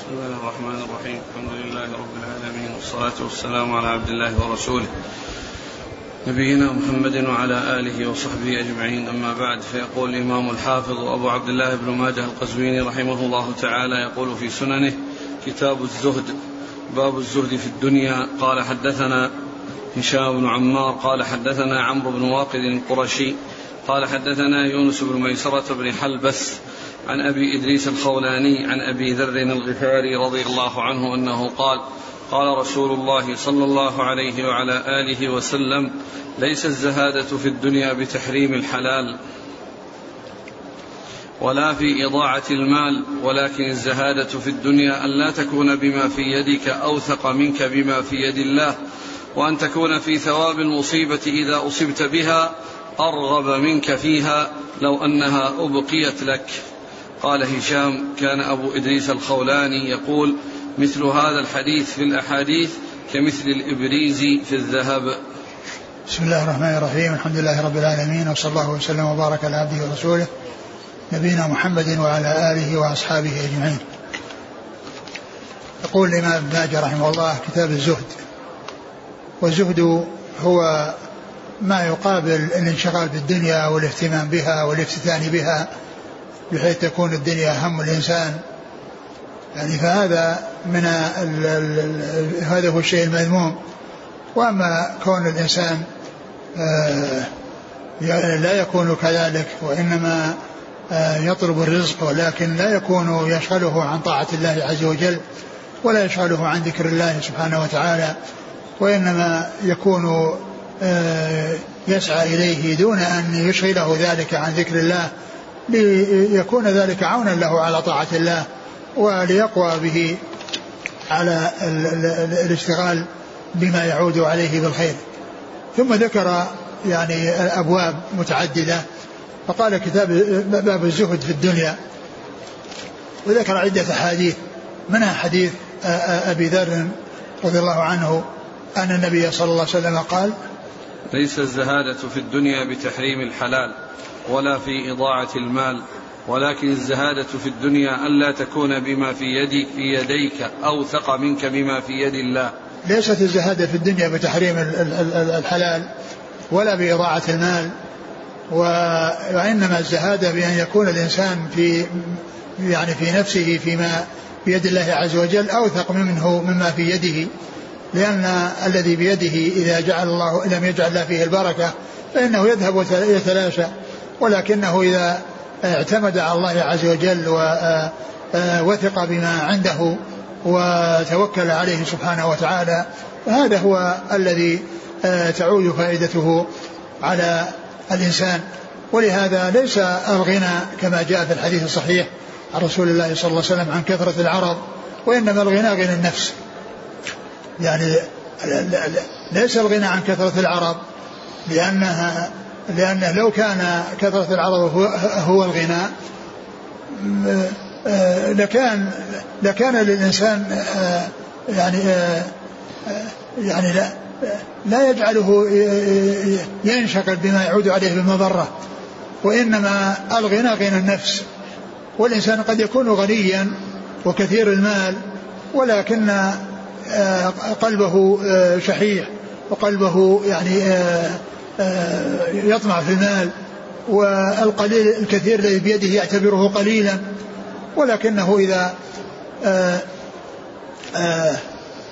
بسم الله الرحمن الرحيم. الحمد لله رب العالمين والصلاة والسلام على عبد الله ورسوله. نبينا محمد وعلى آله وصحبه أجمعين. أما بعد فيقول الإمام الحافظ أبو عبد الله بن ماجه القزويني رحمه الله تعالى يقول في سننه كتاب الزهد باب الزهد في الدنيا. قال حدثنا هشام بن عمار قال حدثنا عمرو بن واقد القرشي قال حدثنا يونس بن ميسرة بن حلبس عن أبي إدريس الخولاني عن أبي ذر الغفاري رضي الله عنه أنه قال قال رسول الله صلى الله عليه وعلى آله وسلم ليس الزهادة في الدنيا بتحريم الحلال ولا في إضاعة المال ولكن الزهادة في الدنيا أن لا تكون بما في يدك أوثق منك بما في يد الله وأن تكون في ثواب المصيبة إذا أصبت بها أرغب منك فيها لو أنها أبقيت لك. قال هشام كان أبو إدريس الخولاني يقول مثل هذا الحديث في الأحاديث كمثل الإبريز في الذهب. بسم الله الرحمن الرحيم. الحمد لله رب العالمين وصلى الله وسلم وبارك على عبده ورسوله نبينا محمد وعلى آله وأصحابه أجمعين. يقول الإمام ابن ماجه رحمه الله كتاب الزهد والزهد هو ما يقابل الانشغال بالدنيا والاهتمام بها والافتتان بها بحيث تكون الدنيا هم الإنسان. يعني فهذا من ال ال هذا هو الشيء المذموم. وأما كون الإنسان آه لا يكون كذلك وإنما آه يطلب الرزق ولكن لا يكون يشغله عن طاعة الله عز وجل ولا يشغله عن ذكر الله سبحانه وتعالى وإنما يكون آه يسعى إليه دون أن يشغله ذلك عن ذكر الله ليكون ذلك عونا له على طاعة الله وليقوى به على الاشتغال بما يعود عليه بالخير. ثم ذكر يعني أبواب متعددة. فقال كتاب باب الزهد في الدنيا. وذكر عدة أحاديث. منها حديث أبي ذر رضي الله عنه أن النبي صلى الله عليه وسلم قال ليس الزهادة في الدنيا بتحريم الحلال. ولا في إضاعة المال ولكن الزهادة في الدنيا ألا تكون بما في يدي في يديك أوثق منك بما في يد الله. ليست الزهادة في الدنيا بتحريم الحلال ولا بإضاعة المال وإنما الزهادة بأن يكون الإنسان في يعني في نفسه فيما بيد الله عز وجل أوثق منه مما في يده. لأن الذي بيده إذا جعل الله لم يجعل الله فيه البركة فإنه يذهب ويتلاشى. ولكنه إذا اعتمد على الله عز وجل ووثق بما عنده وتوكل عليه سبحانه وتعالى فهذا هو الذي تعود فائدته على الإنسان. ولهذا ليس الغنى كما جاء في الحديث الصحيح عن رسول الله صلى الله عليه وسلم عن كثرة العرض وإنما الغنى غنى النفس. يعني ليس الغنى عن كثرة العرض لأنها لأنه لو كان كثرة العرض هو, هو الغنى لكان لكان للإنسان يعني يعني لا لا يجعله ينشغل بما يعود عليه بالمضرة وإنما الغنى غنى النفس والإنسان قد يكون غنيا وكثير المال ولكن قلبه شحيح وقلبه يعني يطمع في المال والقليل الكثير الذي بيده يعتبره قليلا ولكنه إذا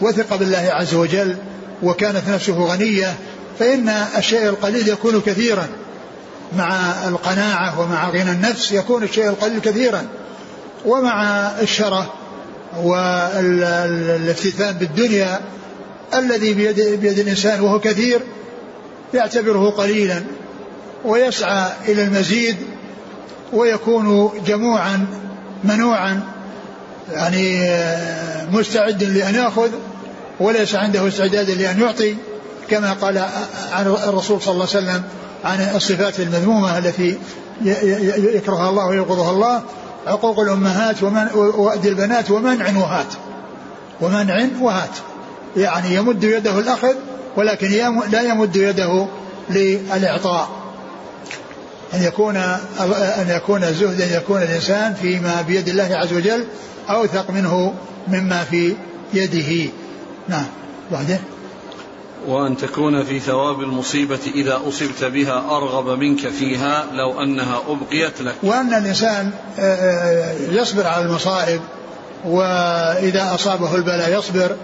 وثق بالله عز وجل وكانت نفسه غنية فإن الشيء القليل يكون كثيرا. مع القناعة ومع غنى النفس يكون الشيء القليل كثيرا. ومع الشرة والافتتان بالدنيا الذي بيد, بيد الإنسان وهو كثير يعتبره قليلا ويسعى إلى المزيد ويكون جموعا منوعا يعني مستعد لأن يأخذ وليس عنده استعداد لأن يعطي كما قال عن الرسول صلى الله عليه وسلم عن الصفات المذمومة التي يكرهها الله ويبغضها الله عقوق الأمهات ومن وأدي البنات ومنع وهات ومنع وهات يعني يمد يده الأخذ ولكن لا يمد يده للإعطاء. أن يكون أن يكون الزهد أن يكون الإنسان فيما بيد الله عز وجل أوثق منه مما في يده. نعم. بعدين وأن تكون في ثواب المصيبة إذا أصبت بها أرغب منك فيها لو أنها أبقيت لك. وأن الإنسان آه، آه، يصبر على المصائب وإذا أصابه البلاء يصبر.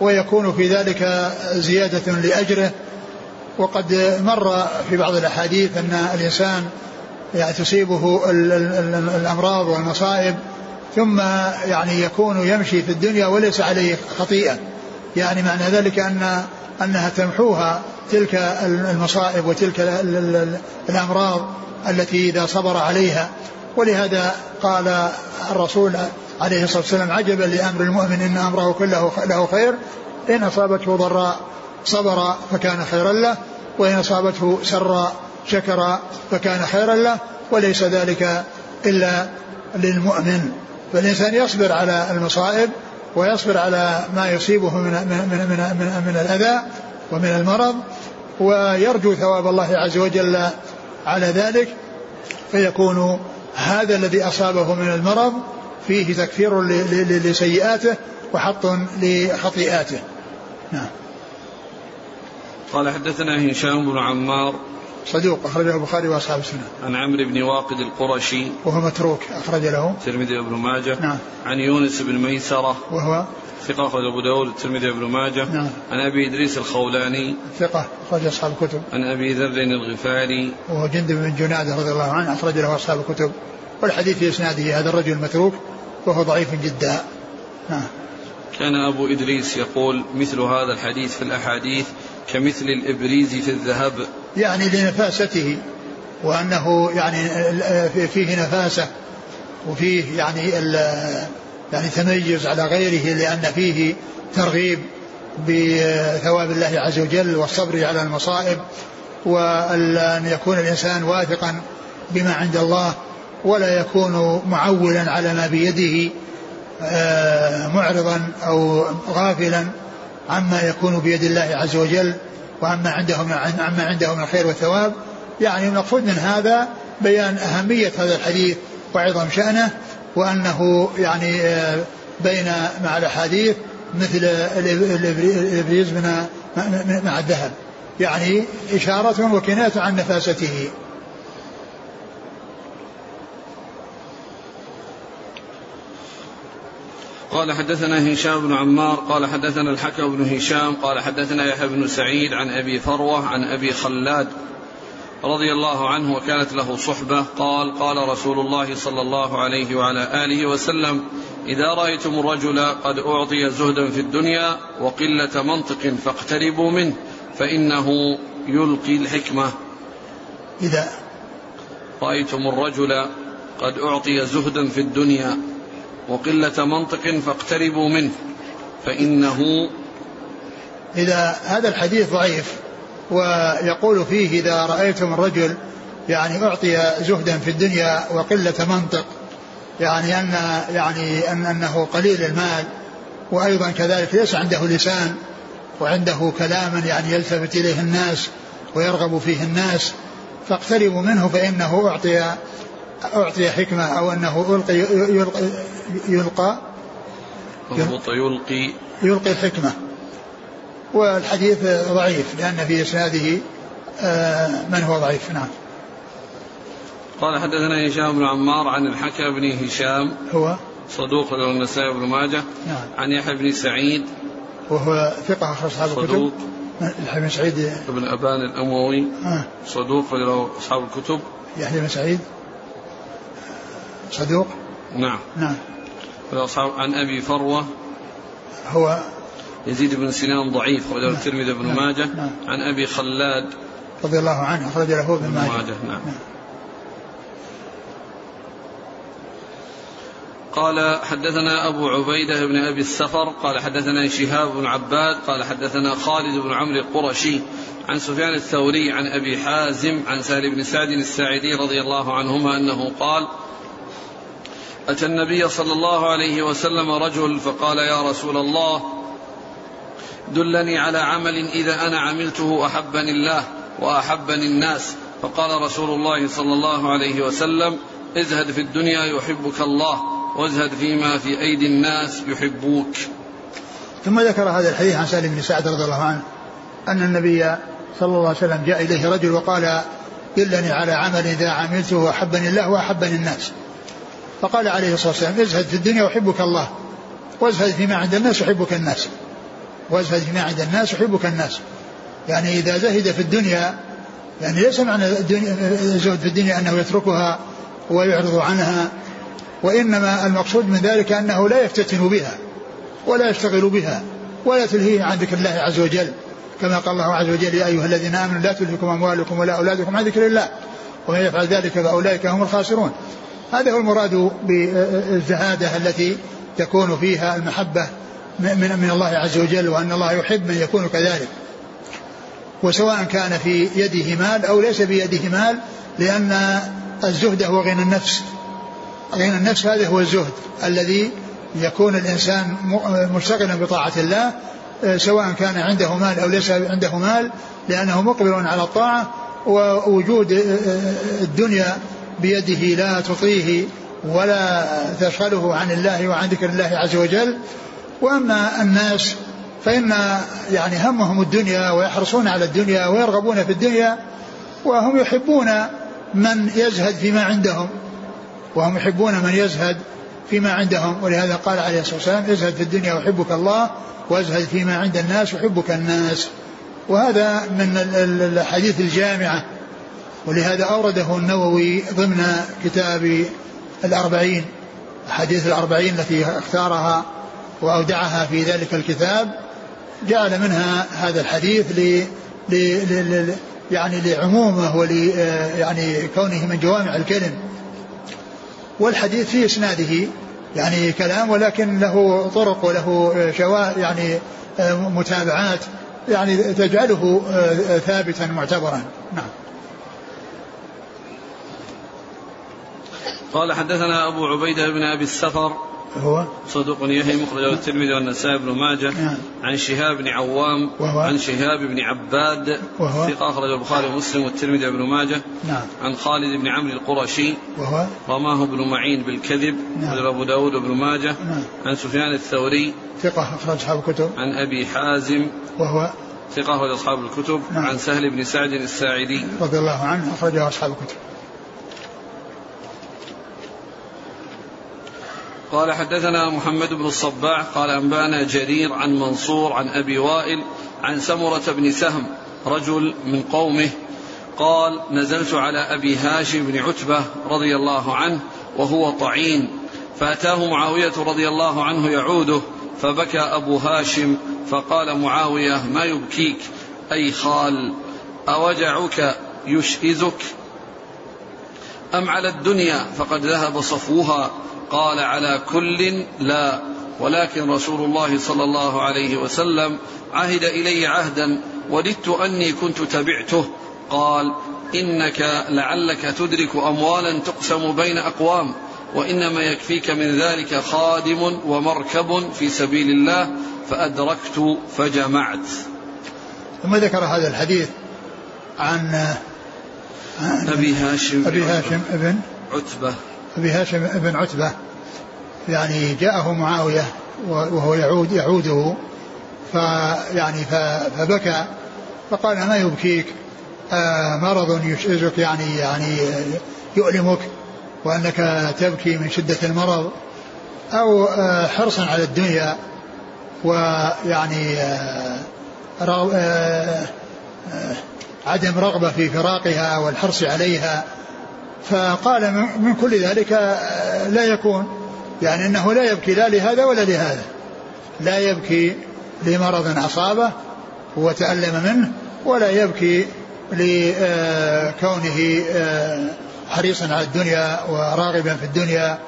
ويكون في ذلك زيادة لأجره. وقد مر في بعض الأحاديث أن الإنسان يعني تصيبه الأمراض والمصائب ثم يعني يكون يمشي في الدنيا وليس عليه خطيئة. يعني معنى ذلك أن أنها تمحوها تلك المصائب وتلك الأمراض التي إذا صبر عليها. ولهذا قال الرسول عليه الصلاة والسلام عجبا لأمر المؤمن إن أمره كله له خير. إن أصابته ضراء صبر فكان خيرا له وإن أصابته سراء شكر فكان خيرا له وليس ذلك إلا للمؤمن. فالإنسان يصبر على المصائب ويصبر على ما يصيبه من من من من, من الأذى ومن المرض ويرجو ثواب الله عز وجل على ذلك. فيكون هذا الذي أصابه من المرض فيه تكفير لسيئاته وحط لخطيئاته نعم. قال حدثنا هشام بن عمار صدوق أخرجه البخاري وأصحاب السنة. عن عمرو بن واقد القرشي. وهو متروك أخرج له. الترمذي وابن ماجه. نعم. عن يونس بن ميسرة. وهو ثقة أخرج أبو داود الترمذي وابن ماجه. نعم. عن أبي إدريس الخولاني. ثقة أخرج أصحاب الكتب. عن أبي ذر الغفاري. وهو جندب بن جنادة رضي الله عنه أخرج له أصحاب الكتب. والحديث في إسناده هذا الرجل المتروك وهو ضعيف جدا. نعم. كان أبو إدريس يقول مثل هذا الحديث في الأحاديث كمثل الإبريز في الذهب. يعني لنفاسته وأنه يعني فيه نفاسة وفيه يعني يعني تميز على غيره لأن فيه ترغيب بثواب الله عز وجل والصبر على المصائب وأن يكون الإنسان واثقا بما عند الله ولا يكون معولا على ما بيده آه، معرضا أو غافلا عما يكون بيد الله عز وجل وعما عنده عما عنده من الخير والثواب. يعني المقصود من هذا بيان أهمية هذا الحديث وعظم شأنه وأنه يعني آه، بين مع الأحاديث مثل الإبريز مع الذهب. يعني إشارة وكناية عن نفاسته. قال حدثنا هشام بن عمار قال حدثنا الحكم بن هشام قال حدثنا يحيى بن سعيد عن أبي فروة عن أبي خلاد رضي الله عنه وكانت له صحبة قال قال رسول الله صلى الله عليه وعلى آله وسلم إذا رأيتم الرجل قد أعطي زهدا في الدنيا وقلة منطق فاقتربوا منه فإنه يلقي الحكمة. إذا رأيتم الرجل قد أعطي زهدا في الدنيا وقلة منطق فاقتربوا منه فإنه إذا هذا الحديث ضعيف ويقول فيه إذا رأيتم الرجل يعني أعطي زهدا في الدنيا وقلة منطق يعني أن يعني أن أنه قليل المال وأيضا كذلك ليس عنده لسان وعنده كلاما يعني يلتفت إليه الناس ويرغب فيه الناس فاقتربوا منه فإنه أعطي أعطي حكمة أو أنه ألقي يلقى يلقى يلقي. يلقي الحكمة والحديث ضعيف لأن في إسناده آه، من هو ضعيف؟ نعم. قال حدثنا هشام بن عمار عن الحكم بن هشام هو؟ صدوق له النسائي بن ماجه. نعم. عن يحيى بن سعيد وهو ثقة أخرج أصحاب الكتب؟ صدوق. يحيى بن سعيد؟ بن أبان الأموي آه. صدوق له أصحاب الكتب. يحيى بن سعيد؟ صدوق نعم نعم عن أبي فروة هو يزيد بن سنان ضعيف أخرجه نعم. الترمذي بن نعم. ماجه نعم. عن أبي خلاد رضي الله عنه أخرج له ابن ماجه, ماجه نعم. نعم. قال حدثنا أبو عبيدة بن أبي السفر قال حدثنا شهاب بن عباد قال حدثنا خالد بن عمرو القرشي عن سفيان الثوري عن أبي حازم عن سهل بن سعد الساعدي رضي الله عنهما أنه قال أتى النبي صلى الله عليه وسلم رجل فقال يا رسول الله دلني على عمل إذا أنا عملته أحبني الله وأحبني الناس. فقال رسول الله صلى الله عليه وسلم ازهد في الدنيا يحبك الله وازهد فيما في أيدي الناس يحبوك. ثم ذكر هذا الحديث عن سالم بن سعد رضي الله عنه أن النبي صلى الله عليه وسلم جاء إليه رجل وقال دلني على عمل إذا عملته أحبني الله وأحبني الناس. فقال عليه الصلاة والسلام ازهد في الدنيا يحبك الله وازهد فيما عند الناس يحبك الناس وازهد فيما عند الناس يحبك الناس. يعني إذا زهد في الدنيا يعني ليس معنى الزهد في الدنيا أنه يتركها ويعرض عنها وإنما المقصود من ذلك أنه لا يفتتن بها ولا يشتغل بها ولا تلهيه عن ذكر الله عز وجل. كما قال الله عز وجل يا أيها الذين آمنوا لا تلهكم أموالكم ولا أولادكم عن ذكر الله ومن يفعل ذلك فأولئك هم الخاسرون. هذا هو المراد بالزهادة التي تكون فيها المحبة من من الله عز وجل وأن الله يحب من يكون كذلك. وسواء كان في يده مال أو ليس بيده مال لأن الزهد هو غنى النفس. غنى النفس هذا هو الزهد الذي يكون الإنسان مشتغلا بطاعة الله سواء كان عنده مال أو ليس عنده مال لأنه مقبل على الطاعة ووجود الدنيا بيده لا تطيه ولا تشغله عن الله وعن ذكر الله عز وجل. وأما الناس فإن يعني همهم الدنيا ويحرصون على الدنيا ويرغبون في الدنيا وهم يحبون من يزهد فيما عندهم. وهم يحبون من يزهد فيما عندهم. ولهذا قال عليه الصلاة والسلام ازهد في الدنيا ويحبك الله وازهد فيما عند الناس يحبك الناس. وهذا من الحديث الجامعة ولهذا أورده النووي ضمن كتاب الأربعين حديث الأربعين التي اختارها وأودعها في ذلك الكتاب. جعل منها هذا الحديث ل ل يعني لعمومه ول يعني كونه من جوامع الكلم. والحديث في إسناده يعني كلام ولكن له طرق وله شواهد يعني متابعات يعني تجعله ثابتا معتبرا. نعم. قال حدثنا أبو عبيدة بن أبي السفر. هو؟ صدوق يحيى مخرج الترمذي والنسائي بن ماجه. نعم. عن شهاب بن عوام وهو؟ عن شهاب بن عباد. وهو؟ ثقة أخرج البخاري ومسلم والترمذي بن ماجه. نعم. عن خالد بن عمرو القرشي. وهو؟ رماه ابن معين بالكذب. نعم. أبو داود بن ماجه. نعم. عن سفيان الثوري. ثقة أخرج أصحاب الكتب. عن أبي حازم. وهو؟ ثقة أخرج أصحاب الكتب. نعم. عن سهل بن سعد الساعدي. رضي الله عنه أخرجه أصحاب الكتب. قال حدثنا محمد بن الصباح قال أنبأنا جرير عن منصور عن أبي وائل عن سمرة بن سهم رجل من قومه قال نزلت على أبي هاشم بن عتبة رضي الله عنه وهو طعين فأتاه معاوية رضي الله عنه يعوده فبكى أبو هاشم فقال معاوية ما يبكيك؟ أي خال أوجعك يشئزك أم على الدنيا فقد ذهب صفوها؟ قال على كل لا ولكن رسول الله صلى الله عليه وسلم عهد إلي عهدا وددت أني كنت تبعته. قال إنك لعلك تدرك أموالا تقسم بين أقوام وإنما يكفيك من ذلك خادم ومركب في سبيل الله فأدركت فجمعت. ثم ذكر هذا الحديث عن, عن أبي هاشم أبي هاشم ابن عتبة. أبي هاشم بن عتبة يعني جاءه معاوية وهو يعود يعوده فيعني فبكى فقال ما يبكيك؟ آه مرض يشعزك يعني يعني يؤلمك وأنك تبكي من شدة المرض أو آه حرصا على الدنيا ويعني آه عدم رغبة في فراقها والحرص عليها فقال من كل ذلك آه، لا يكون. يعني إنه لا يبكي لا لهذا ولا لهذا. لا يبكي لمرض أصابه وتألم منه ولا يبكي لكونه آه، حريصا على الدنيا وراغبا في الدنيا.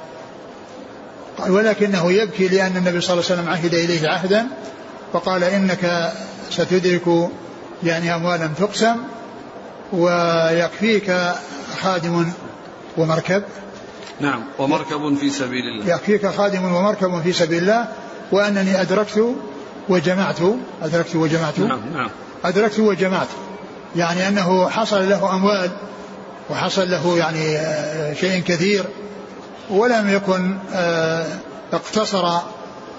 ولكنه يبكي لأن النبي صلى الله عليه وسلم عهد إليه عهدا وقال إنك ستدرك يعني أموالا تقسم ويكفيك خادم ومركب. نعم ومركب في سبيل الله. يكفيك خادم ومركب في سبيل الله وأنني أدركت وجمعت أدركت وجمعت. نعم نعم. أدركت وجمعت. يعني أنه حصل له أموال وحصل له يعني شيء كثير ولم يكن اقتصر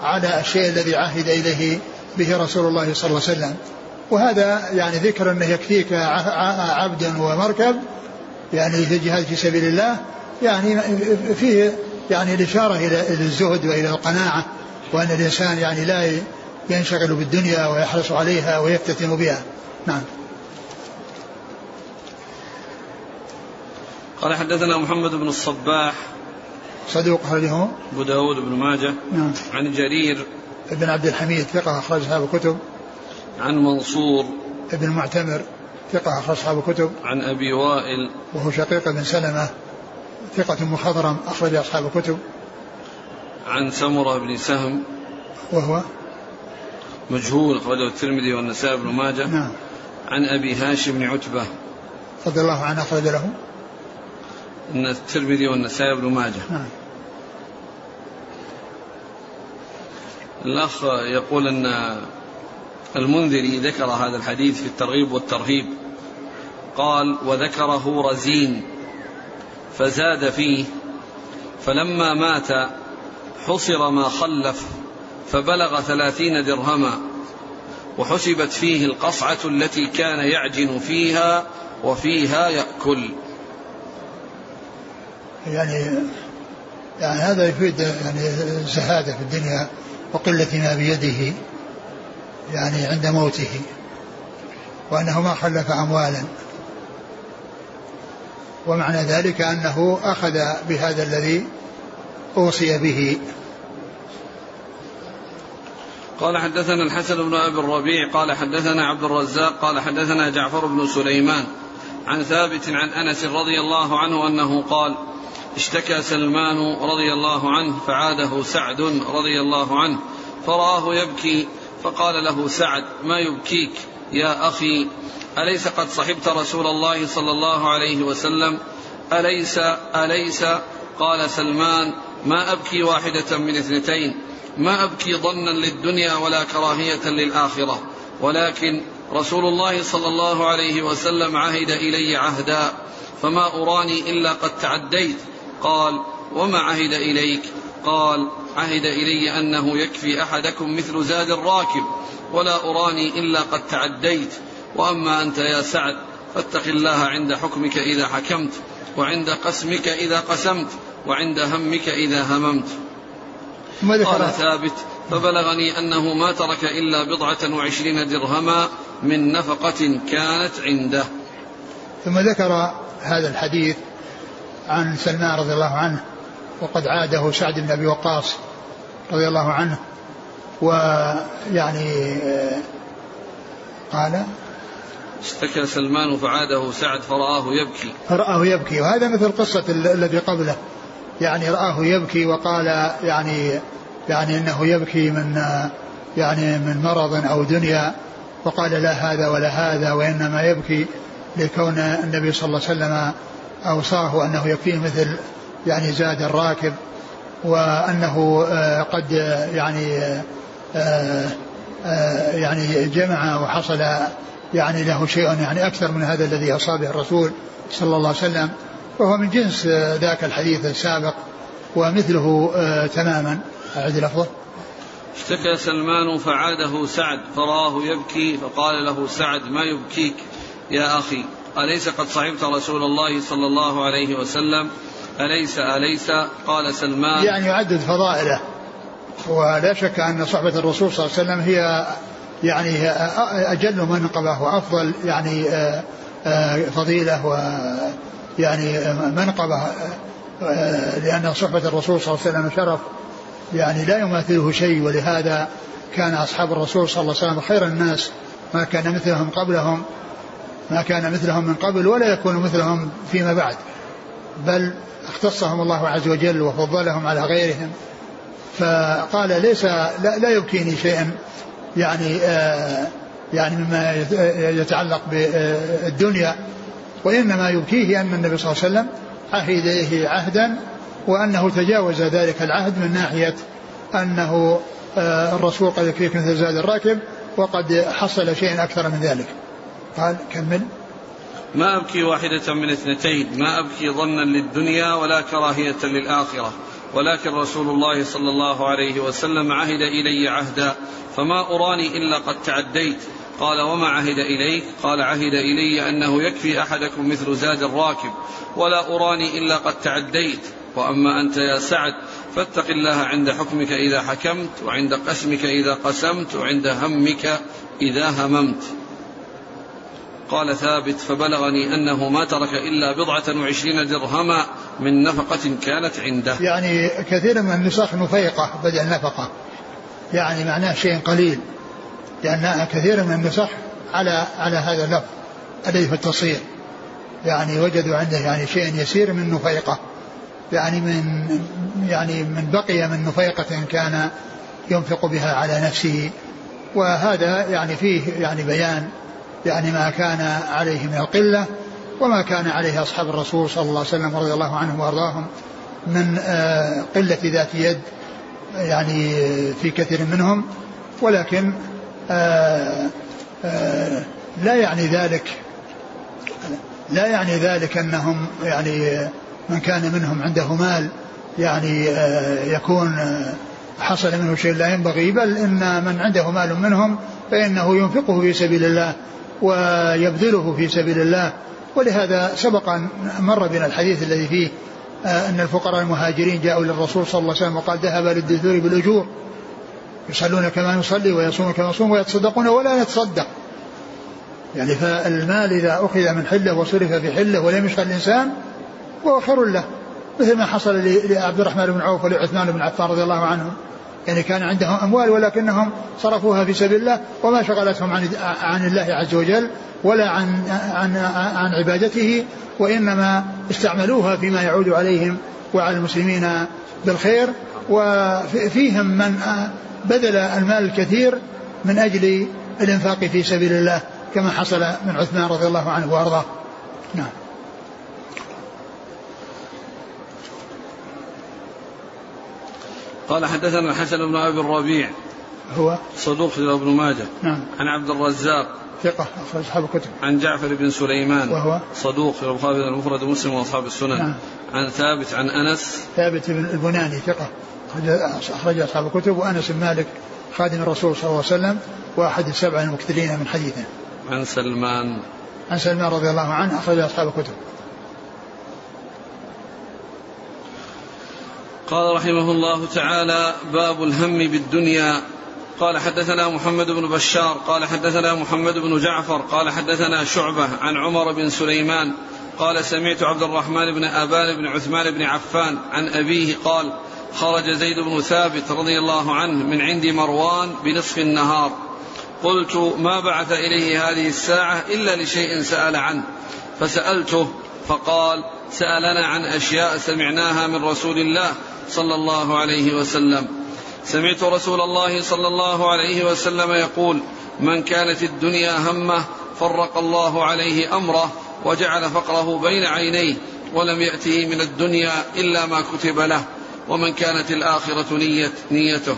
على الشيء الذي عهد إليه به رسول الله صلى الله عليه وسلم. وهذا يعني ذكر أنه يكفيك عبد ومركب يعني في الجهاد في سبيل الله يعني فيه يعني الإشارة إلى الزهد وإلى القناعة وأن الإنسان يعني لا ينشغل بالدنيا ويحرص عليها ويفتتن بها. نعم. قال حدثنا محمد بن الصباح صدوق أخرجه. أبو داود بن ماجه نعم. عن جرير ابن عبد الحميد ثقة أخرج أصحاب الكتب عن منصور ابن معتمر. ثقة أخرج أصحاب الكتب. عن أبي وائل. وهو شقيق بن سلمة ثقة مخضرم أخرج أصحاب الكتب. عن سمرة بن سهم. وهو مجهول أخرجه الترمذي والنسائي بن ماجه. نعم. عن أبي هاشم بن عتبة. رضي الله عنه أخرج له. أن الترمذي والنسائي بن ماجه. نعم. الأخ يقول أن المنذري ذكر هذا الحديث في الترغيب والترهيب. قال وذكره رزين فزاد فيه فلما مات حصر ما خلف فبلغ ثلاثين درهما وحسبت فيه القصعة التي كان يعجن فيها وفيها يأكل. يعني يعني هذا يفيد يعني الزهادة في الدنيا وقلة ما بيده. يعني عند موته وأنه ما خلف أموالا. ومعنى ذلك أنه أخذ بهذا الذي أوصي به. قال حدثنا الحسن بن أبي الربيع قال حدثنا عبد الرزاق قال حدثنا جعفر بن سليمان عن ثابت عن أنس رضي الله عنه أنه قال اشتكى سلمان رضي الله عنه فعاده سعد رضي الله عنه فرآه يبكي فقال له سعد ما يبكيك يا أخي؟ أليس قد صحبت رسول الله صلى الله عليه وسلم؟ أليس؟ أليس؟ قال سلمان ما أبكي واحدة من اثنتين. ما أبكي ظنا للدنيا ولا كراهية للآخرة. ولكن رسول الله صلى الله عليه وسلم عهد إلي عهدا فما أراني إلا قد تعديت. قال وما عهد إليك؟ قال عهد إلي أنه يكفي أحدكم مثل زاد الراكب ولا أراني إلا قد تعديت. وأما أنت يا سعد فاتق الله عند حكمك إذا حكمت وعند قسمك إذا قسمت وعند همك إذا هممت. قال ثابت فبلغني أنه ما ترك إلا بضعة وعشرين درهما من نفقة كانت عنده. ثم ذكر هذا الحديث عن سلمان رضي الله عنه وقد عاده سعد بن أبي وقاص رضي الله عنه. ويعني قال اشتكى سلمان فعاده سعد فرآه يبكي. فرآه يبكي. وهذا مثل قصة الذي قبله. يعني رآه يبكي وقال يعني يعني إنه يبكي من يعني من مرض أو دنيا. وقال لا هذا ولا هذا وإنما يبكي لكون النبي صلى الله عليه وسلم أوصاه أنه يكفيه مثل يعني زاد الراكب وأنه آه، قد يعني آه، آه، يعني جمع وحصل يعني له شيء يعني أكثر من هذا الذي أصابه الرسول صلى الله عليه وسلم. وهو من جنس ذاك الحديث السابق ومثله تماما. أعد لفظه اشتكى سلمان فعاده سعد فراه يبكي فقال له سعد ما يبكيك يا أخي؟ أليس قد صحبت رسول الله صلى الله عليه وسلم أليس أليس؟ قال سلمان. يعني يعدد فضائله. ولا شك أن صحبة الرسول صلى الله عليه وسلم هي يعني أجل منقبة وأفضل يعني آه، آه، فضيلة ويعني منقبة آه، لأن صحبة الرسول صلى الله عليه وسلم شرف. يعني لا يماثله شيء ولهذا كان أصحاب الرسول صلى الله عليه وسلم خير الناس. ما كان مثلهم قبلهم ما كان مثلهم من قبل ولا يكون مثلهم فيما بعد. بل اختصهم الله عز وجل وفضلهم على غيرهم. فقال ليس لا, لا يبكيني شيئا. يعني آه يعني مما يتعلق بالدنيا. وإنما يبكيه أن النبي صلى الله عليه وسلم عهد إليه عهدا وأنه تجاوز ذلك العهد من ناحية أنه آه الرسول قد يكفيك مثل زاد الراكب وقد حصل شيء أكثر من ذلك. قال كمل. ما أبكي واحدة من اثنتين ما أبكي ظنا للدنيا ولا كراهية للآخرة ولكن رسول الله صلى الله عليه وسلم عهد إلي عهدا فما أراني إلا قد تعديت. قال وما عهد إليك؟ قال عهد إلي أنه يكفي أحدكم مثل زاد الراكب ولا أراني إلا قد تعديت. وأما أنت يا سعد فاتق الله عند حكمك إذا حكمت وعند قسمك إذا قسمت وعند همك إذا هممت. قال ثابت فبلغني أنه ما ترك إلا بضعة وعشرين درهما من نفقة كانت عنده. يعني كثير من النسخ نفيقة بدل نفقة. يعني معناه شيء قليل. لأن كثير من النسخ على على هذا اللفظ الذي في التصير. يعني وجدوا عنده يعني شيء يسير من نفيقة. يعني من يعني من بقي من نفيقة كان ينفق بها على نفسه. وهذا يعني فيه يعني بيان يعني ما كان عليه من القلة وما كان عليه أصحاب الرسول صلى الله عليه وسلم رضي الله عنهم وأرضاهم من آه، قلة ذات يد يعني في كثير منهم. ولكن آه، آه، لا يعني ذلك لا يعني ذلك أنهم يعني من كان منهم عنده مال يعني يكون حصل منه شيء لا ينبغي بل إن من عنده مال منهم فإنه ينفقه في سبيل الله. ويبذله في سبيل الله. ولهذا سبق أن مر بنا الحديث الذي فيه آه، أن الفقراء المهاجرين جاءوا للرسول صلى الله عليه وسلم وقال ذهب للدثور بالأجور. يصلون كما نصلي ويصومون كما نصوم ويتصدقون ولا نتصدق. يعني فالمال إذا أخذ من حلة وصرف في حلة ولم يشغل الإنسان فهو خير له. مثل ما حصل لعبد الرحمن بن عوف ولعثمان بن عفان رضي الله عنهم. يعني كان عندهم أموال ولكنهم صرفوها في سبيل الله وما شغلتهم عن عن الله عز وجل ولا عن عن عن عبادته وإنما استعملوها فيما يعود عليهم وعلى المسلمين بالخير. وفيهم من بذل المال الكثير من أجل الإنفاق في سبيل الله كما حصل من عثمان رضي الله عنه وأرضاه. نعم. قال حدثنا الحسن بن أبي الربيع. هو؟ صدوق في ابن ماجه. نعم. عن عبد الرزاق. ثقة أخرج أصحاب الكتب. عن جعفر بن سليمان. وهو؟ صدوق في البخاري المفرد مسلم وأصحاب السنن. نعم. عن ثابت عن أنس. ثابت بن البناني ثقة. أخرج أصحاب الكتب. وأنس بن مالك خادم الرسول صلى الله عليه وسلم. وأحد السبع المكثرين من حديثه. عن سلمان. عن سلمان رضي الله عنه أخرج أصحاب الكتب. قال رحمه الله تعالى باب الهم بالدنيا. قال حدثنا محمد بن بشار قال حدثنا محمد بن جعفر قال حدثنا شعبة عن عمر بن سليمان قال سمعت عبد الرحمن بن أبان بن عثمان بن عفان عن أبيه قال خرج زيد بن ثابت رضي الله عنه من عند مروان بنصف النهار. قلت ما بعث إليه هذه الساعة إلا لشيء سأل عنه. فسألته فقال سألنا عن أشياء سمعناها من رسول الله صلى الله عليه وسلم. سمعت رسول الله صلى الله عليه وسلم يقول من كانت الدنيا همه فرق الله عليه أمره وجعل فقره بين عينيه ولم يأته من الدنيا إلا ما كتب له. ومن كانت الآخرة نية نيته.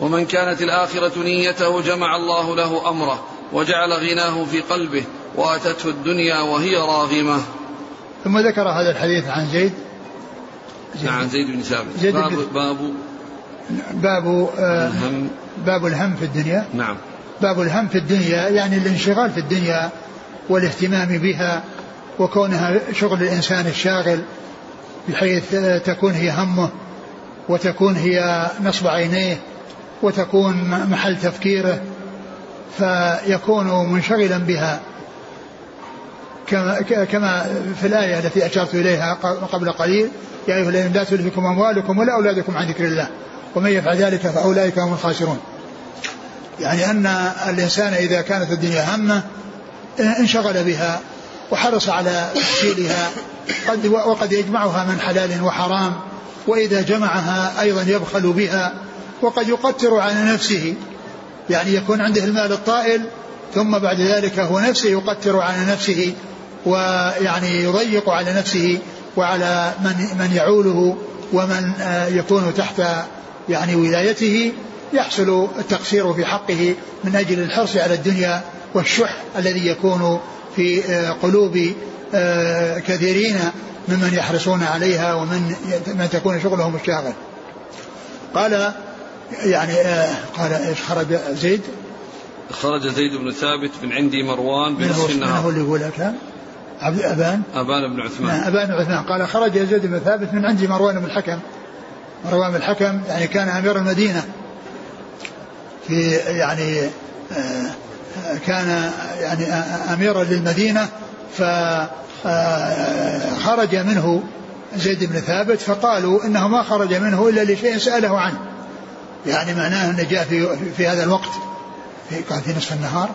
ومن كانت الآخرة نيته جمع الله له أمره وجعل غناه في قلبه واتته الدنيا وهي راغمة. ثم ذكر هذا الحديث عن زيد. نعم زيد بن ثابت. زيد باب باب باب آه الهم. باب الهم في الدنيا. نعم. باب الهم في الدنيا يعني الانشغال في الدنيا والاهتمام بها وكونها شغل الإنسان الشاغل بحيث تكون هي همه وتكون هي نصب عينيه وتكون محل تفكيره فيكون منشغلا بها. كما كما في الآية التي أشرت إليها قبل قليل يا أيها الذين لا تلهكم أموالكم ولا أولادكم عن ذكر الله ومن يفعل ذلك فأولئك هم الخاسرون. يعني أن الإنسان إذا كانت الدنيا همه انشغل بها وحرص على تحصيلها قد وقد يجمعها من حلال وحرام وإذا جمعها أيضا يبخل بها وقد يقتر على نفسه. يعني يكون عنده المال الطائل ثم بعد ذلك هو نفسه يقتر على نفسه. ويعني يضيق على نفسه وعلى من من يعوله ومن آه، يكون تحت يعني ولايته يحصل التقصير في حقه من أجل الحرص على الدنيا والشح الذي يكون في قلوب كثيرين ممن يحرصون عليها ومن من تكون شغلهم الشاغل. قال يعني قال إيش خرج زيد؟ خرج زيد بن ثابت من عندي مروان بنصف النهار من هو اللي يقول لك عبد أبان؟ أبان بن عثمان. نعم أبان بن عثمان. قال خرج زيد بن ثابت من عندي مروان بن الحكم. مروان بن الحكم يعني كان أمير المدينة. في يعني آه، كان يعني أميرا للمدينة فخرج آه، منه زيد بن ثابت فقالوا إنه ما خرج منه إلا لشيء سأله عنه. يعني معناه أنه جاء في في هذا الوقت. في نصف النهار.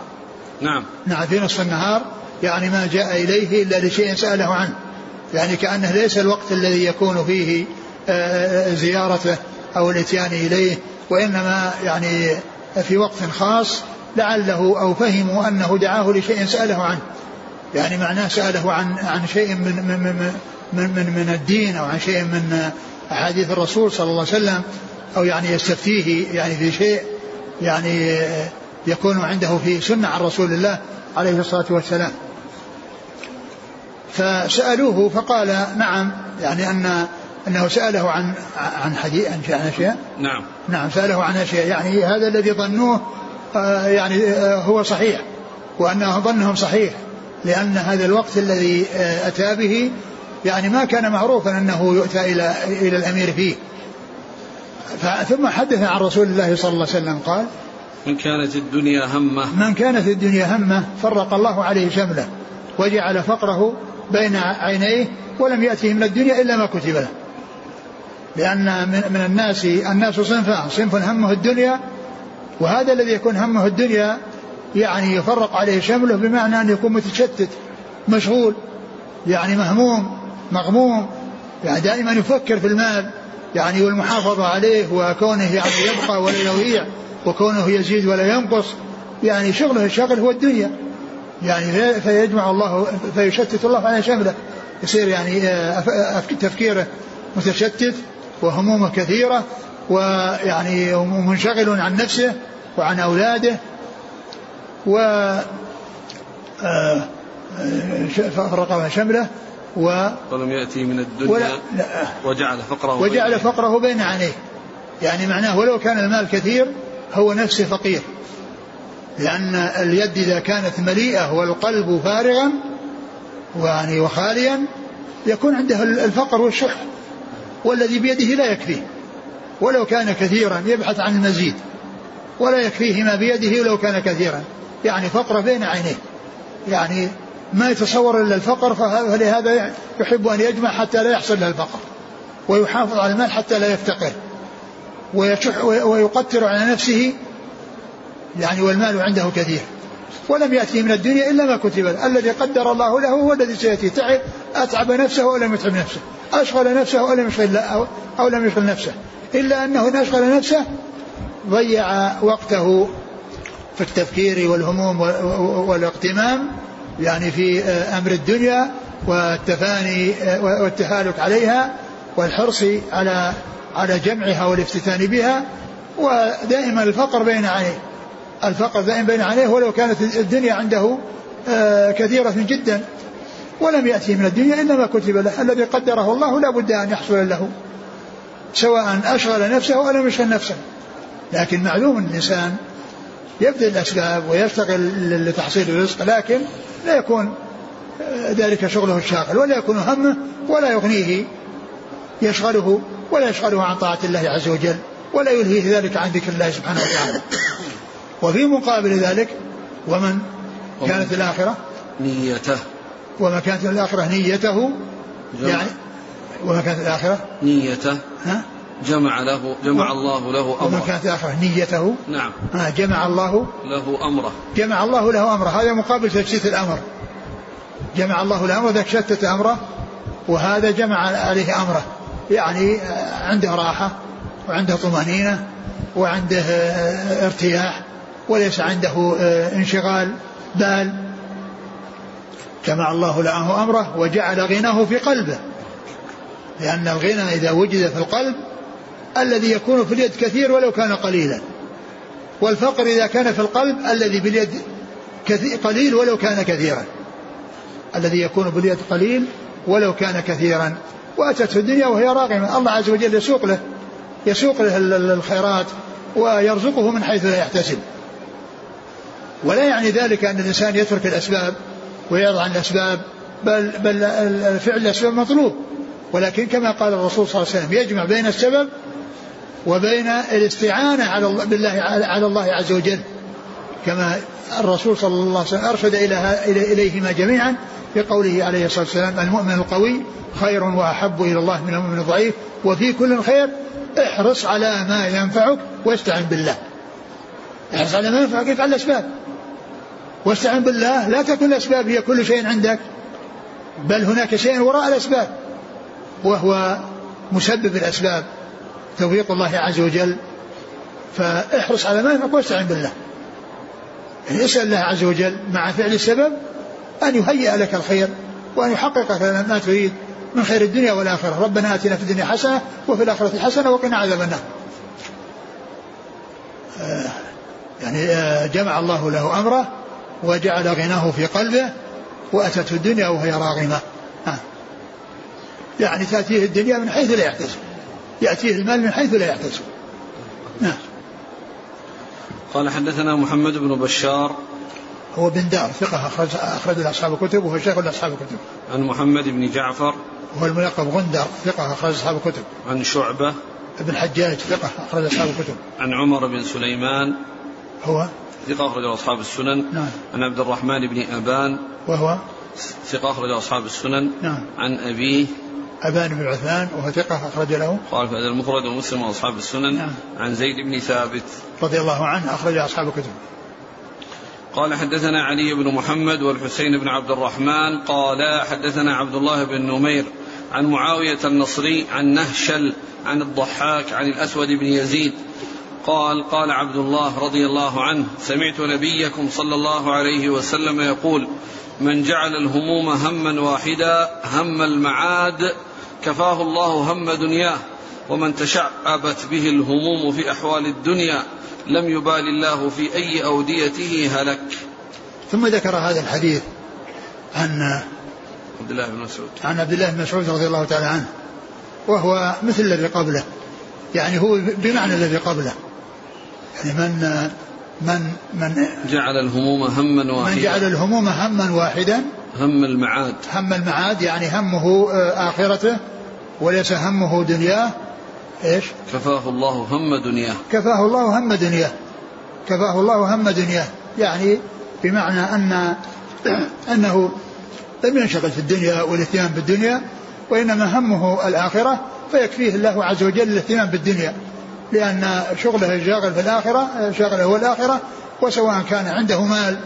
نعم. نعم في نصف النهار. يعني ما جاء إليه إلا لشيء سأله عنه. يعني كأنه ليس الوقت الذي يكون فيه آه، زيارته أو الإتيان إليه وإنما يعني في وقت خاص لعله أو فهموا أنه دعاه لشيء سأله عنه. يعني معناه سأله عن عن شيء من من من من, من, الدين أو عن شيء من أحاديث الرسول صلى الله عليه وسلم أو يعني يستفتيه يعني في شيء يعني يكون عنده في سنة عن رسول الله عليه الصلاة والسلام. فسألوه فقال نعم يعني أن أنه سأله عن عن حديث عن أشياء؟ نعم. نعم سأله عن أشياء يعني هذا الذي ظنوه آه، يعني آه، هو صحيح وأن ظنهم صحيح لأن هذا الوقت الذي آه، أتى به يعني ما كان معروفا أنه يؤتى إلى إلى الأمير فيه. ثم حدث عن رسول الله صلى الله عليه وسلم قال من كانت الدنيا همة. من كانت الدنيا همة فرق الله عليه شمله وجعل فقره بين عينيه ولم يأته من الدنيا إلا ما كتب له. لأن من الناس الناس صنفان صنف همه الدنيا وهذا الذي يكون همه الدنيا يعني يفرق عليه شمله بمعنى أن يكون متشتت مشغول يعني مهموم مغموم يعني دائما يفكر في المال يعني والمحافظة عليه وكونه يعني يبقى ولا يضيع وكونه يزيد ولا ينقص يعني شغله الشغل هو الدنيا. يعني فيجمع الله فيشتت الله على شمله يصير يعني آه، تفكيره متشتت وهمومه كثيرة ويعني منشغل عن نفسه وعن أولاده و آه، آه، فرق شمله و ولم يأتي من الدنيا وجعل فقره وجعل فقره بين عينيه. يعني معناه ولو كان المال كثير هو نفسه فقير. لأن اليد إذا كانت مليئة والقلب فارغا ويعني وخاليا يكون عنده الفقر والشح والذي بيده لا يكفيه. ولو كان كثيرا يبحث عن المزيد ولا يكفيه ما بيده ولو كان كثيرا. يعني فقر بين عينيه. يعني ما يتصور إلا الفقر فلهذا يحب أن يجمع حتى لا يحصل له الفقر ويحافظ على المال حتى لا يفتقر ويقتر على نفسه يعني والمال عنده كثير. ولم يأتي من الدنيا إلا ما كتب الذي قدر الله له هو الذي سيأتي. تعب أتعب نفسه ولم يتعب نفسه. أشغل نفسه ولم يشغل أو, أو لم يشغل نفسه. إلا أنه إن أشغل نفسه ضيع وقته في التفكير والهموم والاغتمام يعني في أمر الدنيا والتفاني والتهالك عليها والحرص على على جمعها والافتتان بها. ودائما الفقر بين عينيه. الفقر دائما بين عينيه ولو كانت الدنيا عنده آه، كثيرة جدا ولم يأتي من الدنيا إلا ما كتب له الذي قدره الله لا بد أن يحصل له سواء أشغل نفسه أو لم يشغل نفسه. لكن معلوم الإنسان يبذل الأسباب ويشتغل لتحصيل الرزق لكن لا يكون آه، ذلك شغله الشاغل ولا يكون همه ولا يغنيه يشغله ولا يشغله عن طاعة الله عز وجل ولا يلهيه ذلك عن ذكر الله سبحانه وتعالى. وفي مقابل ذلك ومن كانت الآخرة؟ نيته. وما كانت الآخرة؟ نيته. يعني وما كانت الآخرة؟ نيته. ها؟ جمع له جمع الله له أمره. وما كانت الآخرة؟ نيته. نعم. ها جمع الله له أمره. جمع الله له أمره. هذا مقابل تشتيت الأمر. جمع الله له أمره ذاك شتت أمره وهذا جمع عليه أمره. يعني عنده راحة وعنده طمأنينة وعنده ارتياح. وليس عنده آه، انشغال بال. جمع الله له أمره وجعل غناه في قلبه. لأن الغنى إذا وجد في القلب الذي يكون في اليد كثير ولو كان قليلا. والفقر إذا كان في القلب الذي باليد قليل ولو كان كثيرا. الذي يكون باليد قليل ولو كان كثيرا. وأتته الدنيا وهي راغمة. الله عز وجل يسوق له يسوق له الخيرات ويرزقه من حيث لا يحتسب. ولا يعني ذلك أن الإنسان يترك الأسباب ويضع عن الأسباب بل, بل فعل الأسباب مطلوب. ولكن كما قال الرسول صلى الله عليه وسلم يجمع بين السبب وبين الاستعانة على الله بالله على الله عز وجل. كما الرسول صلى الله عليه وسلم أرشد إليهما جميعا بقوله عليه الصلاة والسلام المؤمن القوي خير وأحب إلى الله من المؤمن الضعيف وفي كل خير احرص على ما ينفعك واستعن بالله. احرص على ما ينفعك افعل الأسباب. واستعن بالله لا تكن الأسباب هي كل شيء عندك بل هناك شيء وراء الأسباب وهو مسبب الأسباب توفيق الله عز وجل. فاحرص على ما واستعن بالله. يعني اسأل الله عز وجل مع فعل السبب أن يهيئ لك الخير وأن يحقق لك ما تريد من خير الدنيا والآخرة. ربنا آتنا في الدنيا حسنة وفي الآخرة حسنة وقنا عذاب النار. آه، يعني آه، جمع الله له أمره وجعل غناه في قلبه وأتته الدنيا وهي راغمة. يعني تأتيه الدنيا من حيث لا يحتسب. يأتيه المال من حيث لا يحتسب. نعم قال حدثنا محمد بن بشار. هو بن دار ثقة أخرج أخرج أصحاب الكتب وهو شيخ لأصحاب الكتب. عن محمد بن جعفر. وهو الملقب غندر ثقة أخرج أصحاب الكتب. عن شعبة. ابن حجاج ثقة أخرج أصحاب الكتب. عن عمر بن سليمان. هو؟ ثقة أخرج أصحاب السنن. نعم. عن عبد الرحمن بن أبان وهو ثقة أخرج أصحاب السنن. نعم. عن أبيه أبان بن عثمان وهو ثقة أخرج له قال في هذا المفرد ومسلم وأصحاب السنن نعم. عن زيد بن ثابت رضي الله عنه أخرج أصحاب الكتب قال حدثنا علي بن محمد والحسين بن عبد الرحمن قال حدثنا عبد الله بن نمير عن معاوية النصري عن نهشل عن الضحاك عن الأسود بن يزيد قال قال عبد الله رضي الله عنه سمعت نبيكم صلى الله عليه وسلم يقول من جعل الهموم هما واحدا هم المعاد كفاه الله هم دنياه ومن تشعبت به الهموم في أحوال الدنيا لم يبال الله في أي أوديته هلك. ثم ذكر هذا الحديث عن عبد الله بن مسعود عن عبد الله بن مسعود رضي الله تعالى عنه وهو مثل الذي قبله يعني هو بمعنى الذي قبله يعني من من من جعل الهموم هما واحدا. من جعل الهموم هما واحدا. هم المعاد. هم المعاد يعني همه آه، آخرته وليس همه دنياه. إيش؟ كفاه الله هم دنياه. كفاه الله هم دنياه. كفاه الله هم دنياه. يعني بمعنى أن أنه لم ينشغل في الدنيا والاهتمام بالدنيا وإنما همه الآخرة فيكفيه الله عز وجل الاهتمام بالدنيا. لأن شغله الشاغل في الآخرة شغله هو الآخرة وسواء كان عنده مال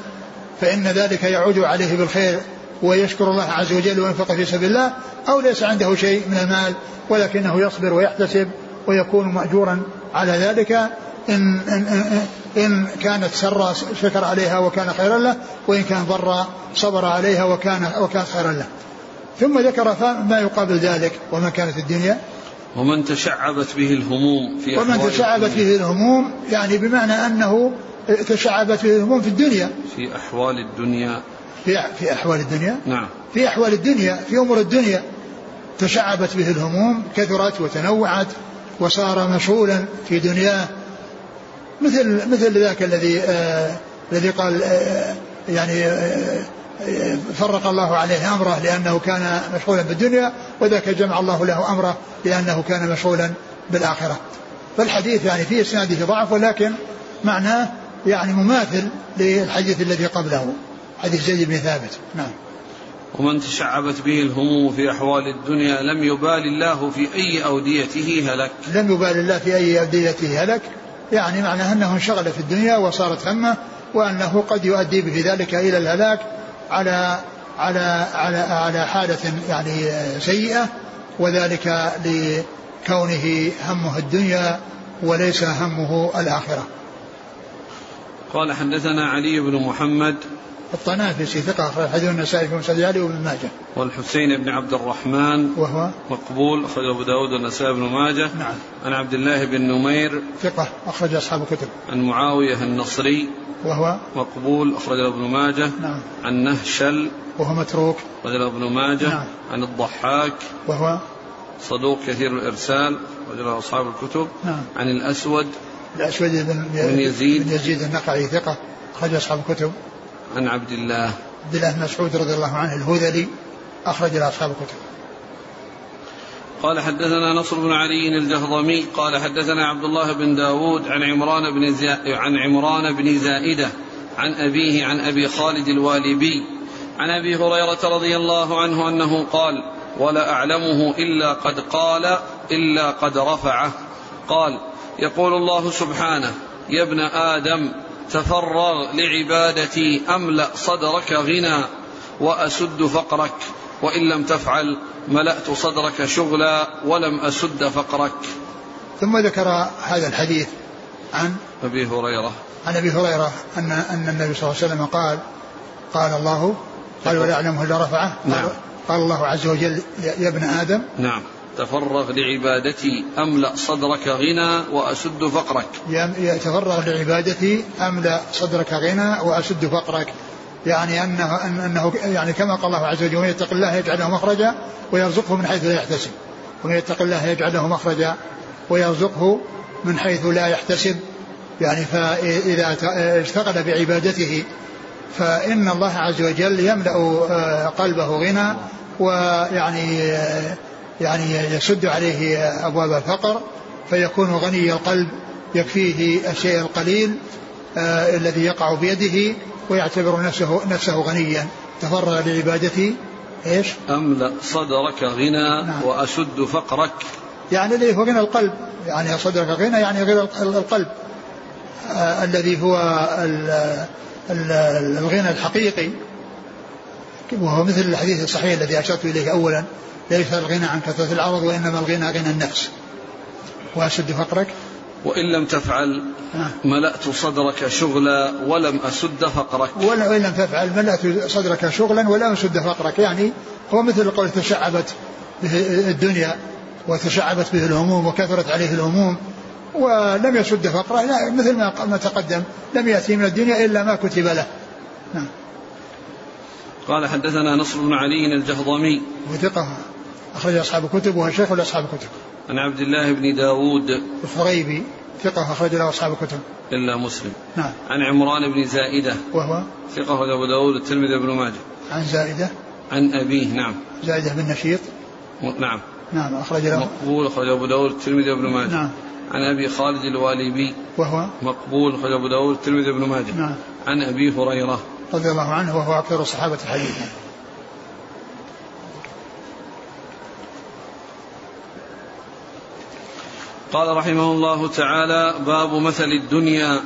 فإن ذلك يعود عليه بالخير ويشكر الله عز وجل وينفق في سبيل الله أو ليس عنده شيء من المال ولكنه يصبر ويحتسب ويكون مأجورا على ذلك. إن, إن, إن كانت سرا شكر عليها وكان خيرا له وإن كان ضرا صبر عليها وكان وكان خيرا له. ثم ذكر ما يقابل ذلك وما كانت الدنيا. ومن تشعبت به الهموم في ومن تشعبت به الهموم يعني بمعنى أنه تشعبت به الهموم في الدنيا. في أحوال الدنيا. في في أحوال الدنيا؟ نعم. في أحوال الدنيا في أمور الدنيا. تشعبت به الهموم كثرت وتنوعت وصار مشغولا في دنياه. مثل مثل ذاك الذي آه الذي قال آه يعني آه فرق الله عليه أمره لأنه كان مشغولا بالدنيا وذاك جمع الله له أمره لأنه كان مشغولا بالآخرة. فالحديث يعني في إسناده ضعف ولكن معناه يعني مماثل للحديث الذي قبله. حديث زيد بن ثابت. نعم. ومن تشعبت به الهموم في أحوال الدنيا لم يبال الله في أي أوديته هلك. لم يبال الله في أي أوديته هلك. يعني معناه أنه انشغل في الدنيا وصارت همه وأنه قد يؤدي به ذلك إلى الهلاك. على على على على حالة يعني سيئة وذلك لكونه همه الدنيا وليس همه الآخرة. قال حدثنا علي بن محمد الطنافسي ثقة أخرج حديث النسائي في مسجد علي وابن ماجه. والحسين بن عبد الرحمن وهو مقبول أخرج أبو داود والنسائي بن ماجه. نعم. عن عبد الله بن نمير ثقة أخرج أصحاب الكتب. عن معاوية النصري وهو مقبول أخرج ابن ماجه. نعم. عن نهشل وهو متروك رجل ابن ماجه نعم. عن الضحاك وهو صدوق كثير الإرسال رجل أصحاب الكتب نعم عن الأسود الأسود بن بن يزيد. بن يزيد النقعي ثقة أخرج أصحاب الكتب عن عبد الله. عبد الله بن مسعود رضي الله عنه الهذلي أخرج له أصحاب الكتب. قال حدثنا نصر بن علي الجهضمي قال حدثنا عبد الله بن داود عن عمران بن زي... عن عمران بن زائدة عن أبيه عن أبي خالد الوالبي عن أبي هريرة رضي الله عنه أنه قال ولا أعلمه إلا قد قال إلا قد رفعه. قال يقول الله سبحانه يا ابن آدم تفرغ لعبادتي أملأ صدرك غنى وأسد فقرك. وإن لم تفعل ملأت صدرك شغلا ولم أسد فقرك. ثم ذكر هذا الحديث عن أبي هريرة. عن أبي هريرة أن أن النبي صلى الله عليه وسلم قال قال الله قال ولا يعلمه إلا رفعه. قال, نعم. قال الله عز وجل يا ابن آدم نعم. تفرغ لعبادتي أملأ صدرك غنى وأسد فقرك. يتفرغ لعبادتي أملأ صدرك غنى واسد فقرك. يعني انه أن- أنه يعني كما قال الله عز وجل ومن يتق الله يجعل له مخرجا ويرزقه من حيث لا يحتسب. ومن يتق الله يجعل له مخرجا ويرزقه من حيث لا يحتسب. يعني فإذا ت- اشتغل بعبادته فإن الله عز وجل يملأ آه، قلبه غنى ويعني آه، يعني يسد عليه أبواب الفقر فيكون غني القلب يكفيه الشيء القليل آه الذي يقع بيده ويعتبر نفسه نفسه غنيا. تفرغ لعبادته إيش؟ أملأ صدرك غنى نعم. وأسد فقرك؟ يعني اللي هو غنى القلب يعني صدرك غنى يعني غنى القلب. آه الذي هو ال- ال- الغنى الحقيقي. وهو مثل الحديث الصحيح الذي أشرت إليه اولا. ليس الغنى عن كثرة العرض وإنما الغنى غنى النفس وأشد فقرك؟ وإن لم تفعل آه. ملأت صدرك شغلا ولم أسد فقرك. وإن لم تفعل ملأت صدرك شغلا ولا مسد فقرك. يعني هو مثل قول تشعبت به الدنيا وتشعبت به الهموم وكثرت عليه الهموم ولم يسد فقره. لا مثل ما ما تقدم لم يأتي من الدنيا إلا ما كتب له. نعم. قال حدثنا نصر بن علي الجهضمي. وثقة. أخرج أصحاب الكتب وهو شيخ لأصحاب الكتب. عن عبد الله بن داود. الفريبي ثقة أخرج له أصحاب الكتب. إلا مسلم. نعم. عن عمران بن زائدة. وهو؟ ثقة أخرج أبو داود الترمذي بن ماجه. عن زائدة. عن أبيه نعم. زائدة بن نشيط. نعم. نعم أخرج له. مقبول أخرج أبو داود الترمذي بن ماجه. نعم. عن أبي خالد الوالبي وهو؟ مقبول أخرج أبو داود الترمذي بن ماجه. نعم. عن أبي هريرة. رضي الله عنه وهو أكثر الصحابة حديثا. قال رحمه الله تعالى باب مثل الدنيا.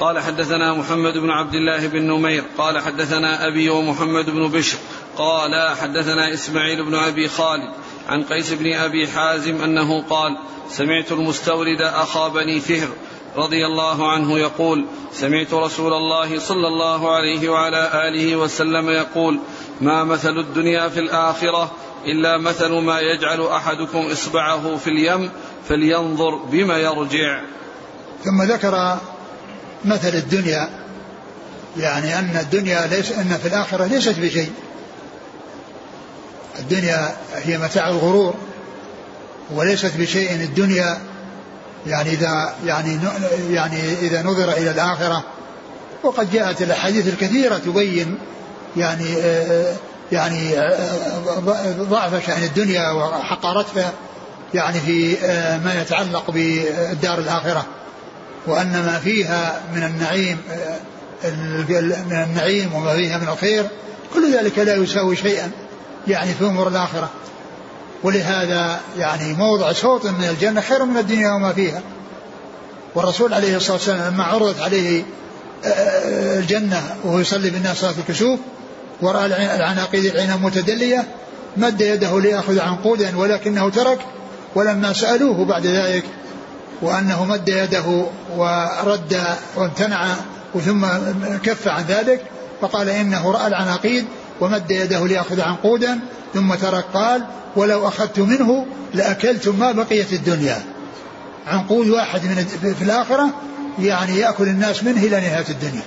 قال حدثنا محمد بن عبد الله بن نمير. قال حدثنا أبي ومحمد بن بشر. قال حدثنا إسماعيل بن أبي خالد عن قيس بن أبي حازم أنه قال سمعت المستورد أخا بني فهر رضي الله عنه يقول سمعت رسول الله صلى الله عليه وعلى آله وسلم يقول ما مثل الدنيا في الآخرة إلا مثل ما يجعل أحدكم إصبعه في اليم فلينظر بما يرجع. ثم ذكر مثل الدنيا يعني أن الدنيا ليس أن في الآخرة ليست بشيء. الدنيا هي متاع الغرور وليست بشيء الدنيا. يعني إذا يعني يعني إذا نظر إلى الآخرة وقد جاءت الأحاديث الكثيرة تبين يعني آه، يعني آه، ضعف شأن الدنيا وحقارتها. يعني في آه، ما يتعلق بالدار الآخرة وأن ما فيها من النعيم آه، من النعيم وما فيها من الخير كل ذلك لا يساوي شيئا يعني في أمور الآخرة. ولهذا يعني موضع صوت من الجنة خير من الدنيا وما فيها. والرسول عليه الصلاة والسلام لما عرضت عليه آه، الجنة وهو يصلي بالناس صلاة الكسوف ورأى الع- العناقيد العنب متدلية مد يده ليأخذ عنقودا ولكنه ترك ولما سألوه بعد ذلك وأنه مد يده ورد وامتنع ثم كف عن ذلك فقال إنه رأى العناقيد ومد يده ليأخذ عنقودا ثم ترك قال ولو أخذت منه لأكلتم ما بقيت الدنيا. عنقود واحد من في الآخرة يعني يأكل الناس منه إلى نهاية الدنيا.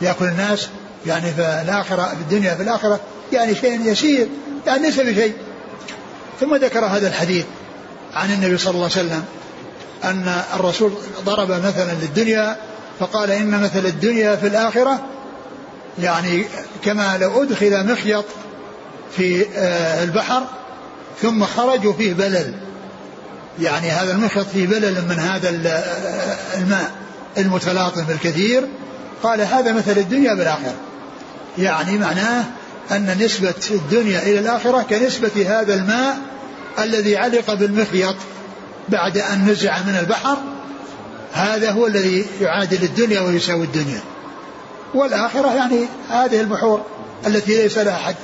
يأكل الناس يعني في الآخرة في الدنيا في الآخرة يعني شيء يسير يعني ليس بشيء. ثم ذكر هذا الحديث. عن النبي صلى الله عليه وسلم أن الرسول ضرب مثلا للدنيا فقال إن مثل الدنيا في الآخرة يعني كما لو أدخل مخيط في آه، البحر ثم خرجوا فيه بلل يعني هذا المخيط فيه بلل من هذا آه، الماء المتلاطم الكثير قال هذا مثل الدنيا بالآخرة يعني معناه أن نسبة الدنيا إلى الآخرة كنسبة هذا الماء الذي علق بالمخيط بعد أن نزع من البحر هذا هو الذي يعادل الدنيا ويساوي الدنيا. والآخرة يعني هذه البحور التي ليس لها حد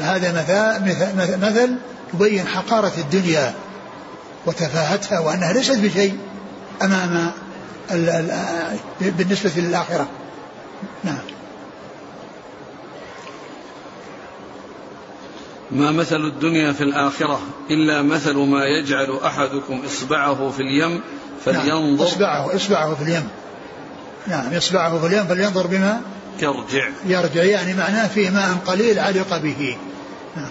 هذا مثل, مثل يبين حقارة الدنيا وتفاهتها وأنها ليست بشيء أمام بالنسبة للآخرة. نعم. ما مثل الدنيا في الآخرة إلا مثل ما يجعل أحدكم إصبعه في اليم فلينظر. نعم. إصبعه إصبعه في اليم. نعم إصبعه في اليم فلينظر بما يرجع. يرجع يعني معناه فيه ماء قليل علق به. نعم.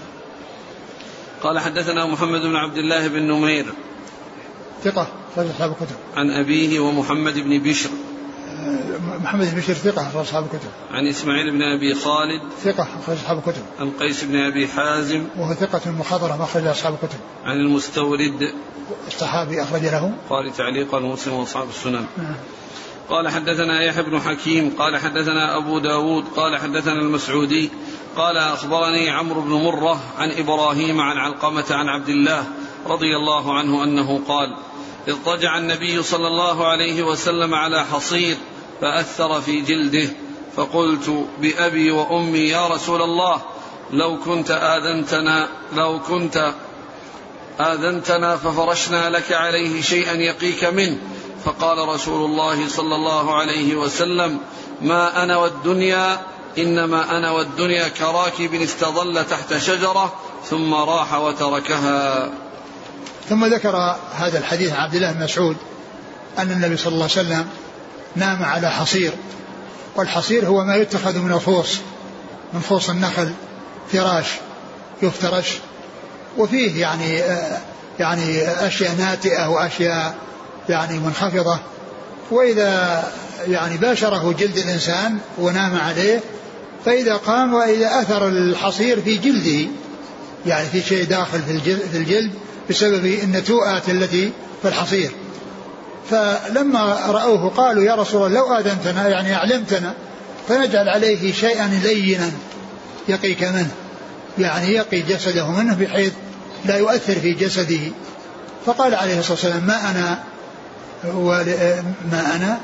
قال حدثنا محمد بن عبد الله بن نمير ثقة أصحاب الكتب عن أبيه ومحمد بن بشر. محمد بن بشر ثقة أخرج أصحاب الكتب. عن إسماعيل بن أبي خالد ثقة أخرج أصحاب الكتب. عن قيس بن أبي حازم وهو ثقة مخضرة أخرج أصحاب الكتب. عن المستورد الصحابي أخرج له. قال تعليقا مسلم وأصحاب السنن. نعم. قال حدثنا يحيى بن حكيم قال حدثنا أبو داود قال حدثنا المسعودي قال أخبرني عمرو بن مرة عن إبراهيم عن علقمة عن عبد الله رضي الله عنه أنه قال اضطجع النبي صلى الله عليه وسلم على حصير فأثر في جلده فقلت بأبي وأمي يا رسول الله لو كنت آذنتنا لو كنت آذنتنا ففرشنا لك عليه شيئا يقيك منه. فقال رسول الله صلى الله عليه وسلم ما أنا والدنيا إنما أنا والدنيا كراكب استظل تحت شجرة ثم راح وتركها. ثم ذكر هذا الحديث عبد الله بن مسعود أن النبي صلى الله عليه وسلم نام على حصير. والحصير هو ما يتخذ من الفوص من فوص النخل فراش يفترش. وفيه يعني يعني أشياء ناتئة وأشياء يعني منخفضة. وإذا يعني باشره جلد الإنسان ونام عليه فإذا قام وإذا أثر الحصير في جلده يعني في شيء داخل في الجلد بسبب النتوءات التي في الحصير. فلما رأوه قالوا يا رسول الله لو آذنتنا يعني أعلمتنا فنجعل عليه شيئا لينا. يقيك منه يعني يقي جسده منه بحيث لا يؤثر في جسده. فقال عليه الصلاة والسلام ما أنا ما أنا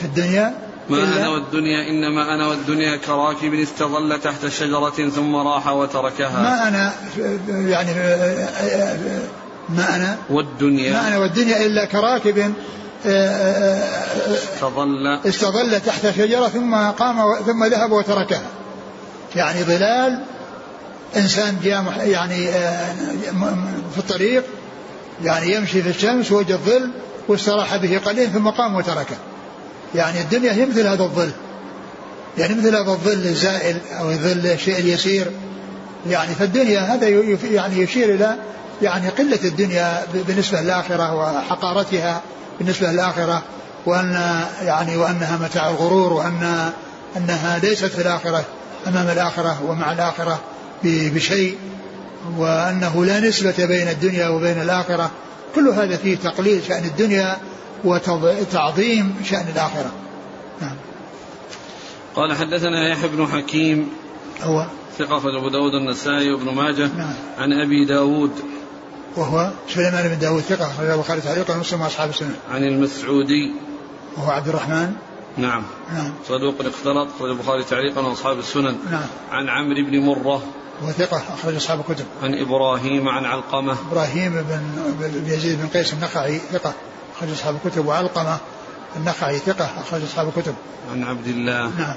في الدنيا ما أنا والدنيا إنما أنا والدنيا كراكب استظل تحت شجرة ثم راح وتركها. ما أنا يعني ما أنا؟ والدنيا. ما أنا والدنيا إلا كراكب استظل. استظل تحت شجرة ثم قام ثم ذهب وتركها. يعني ظلال إنسان جاء يعني في الطريق يعني يمشي في الشمس وجد ظل واستراح به قليلا ثم قام وتركه. يعني الدنيا هي مثل هذا الظل. يعني مثل هذا الظل الزائل أو الظل الشيء اليسير. يعني فالدنيا هذا يعني يشير إلى يعني قلة الدنيا بالنسبة للآخرة وحقارتها بالنسبة للآخرة وأن يعني وأنها متاع الغرور وأن أنها ليست في الآخرة أمام الآخرة ومع الآخرة بشيء وأنه لا نسبة بين الدنيا وبين الآخرة. كل هذا فيه تقليل شأن الدنيا وتعظيم شأن الآخرة. نعم. قال حدثنا يحيى بن حكيم هو. ثقة أبو داود النسائي وابن ماجه نعم. عن أبي داود وهو سليمان بن داود ثقة أخرج البخاري تعليقا ومسلم أصحاب السنة. عن المسعودي. وهو عبد الرحمن. نعم. نعم. صدوق اختلط أخرج البخاري تعليقا وأصحاب السنن. نعم. عن عمرو بن مرة. وهو ثقة أخرج أصحاب الكتب. عن إبراهيم عن علقمة. إبراهيم بن يزيد بن قيس النخعي ثقة أخرج أصحاب الكتب. وعلقمة النخعي ثقة أخرج أصحاب الكتب. عن عبد الله. نعم.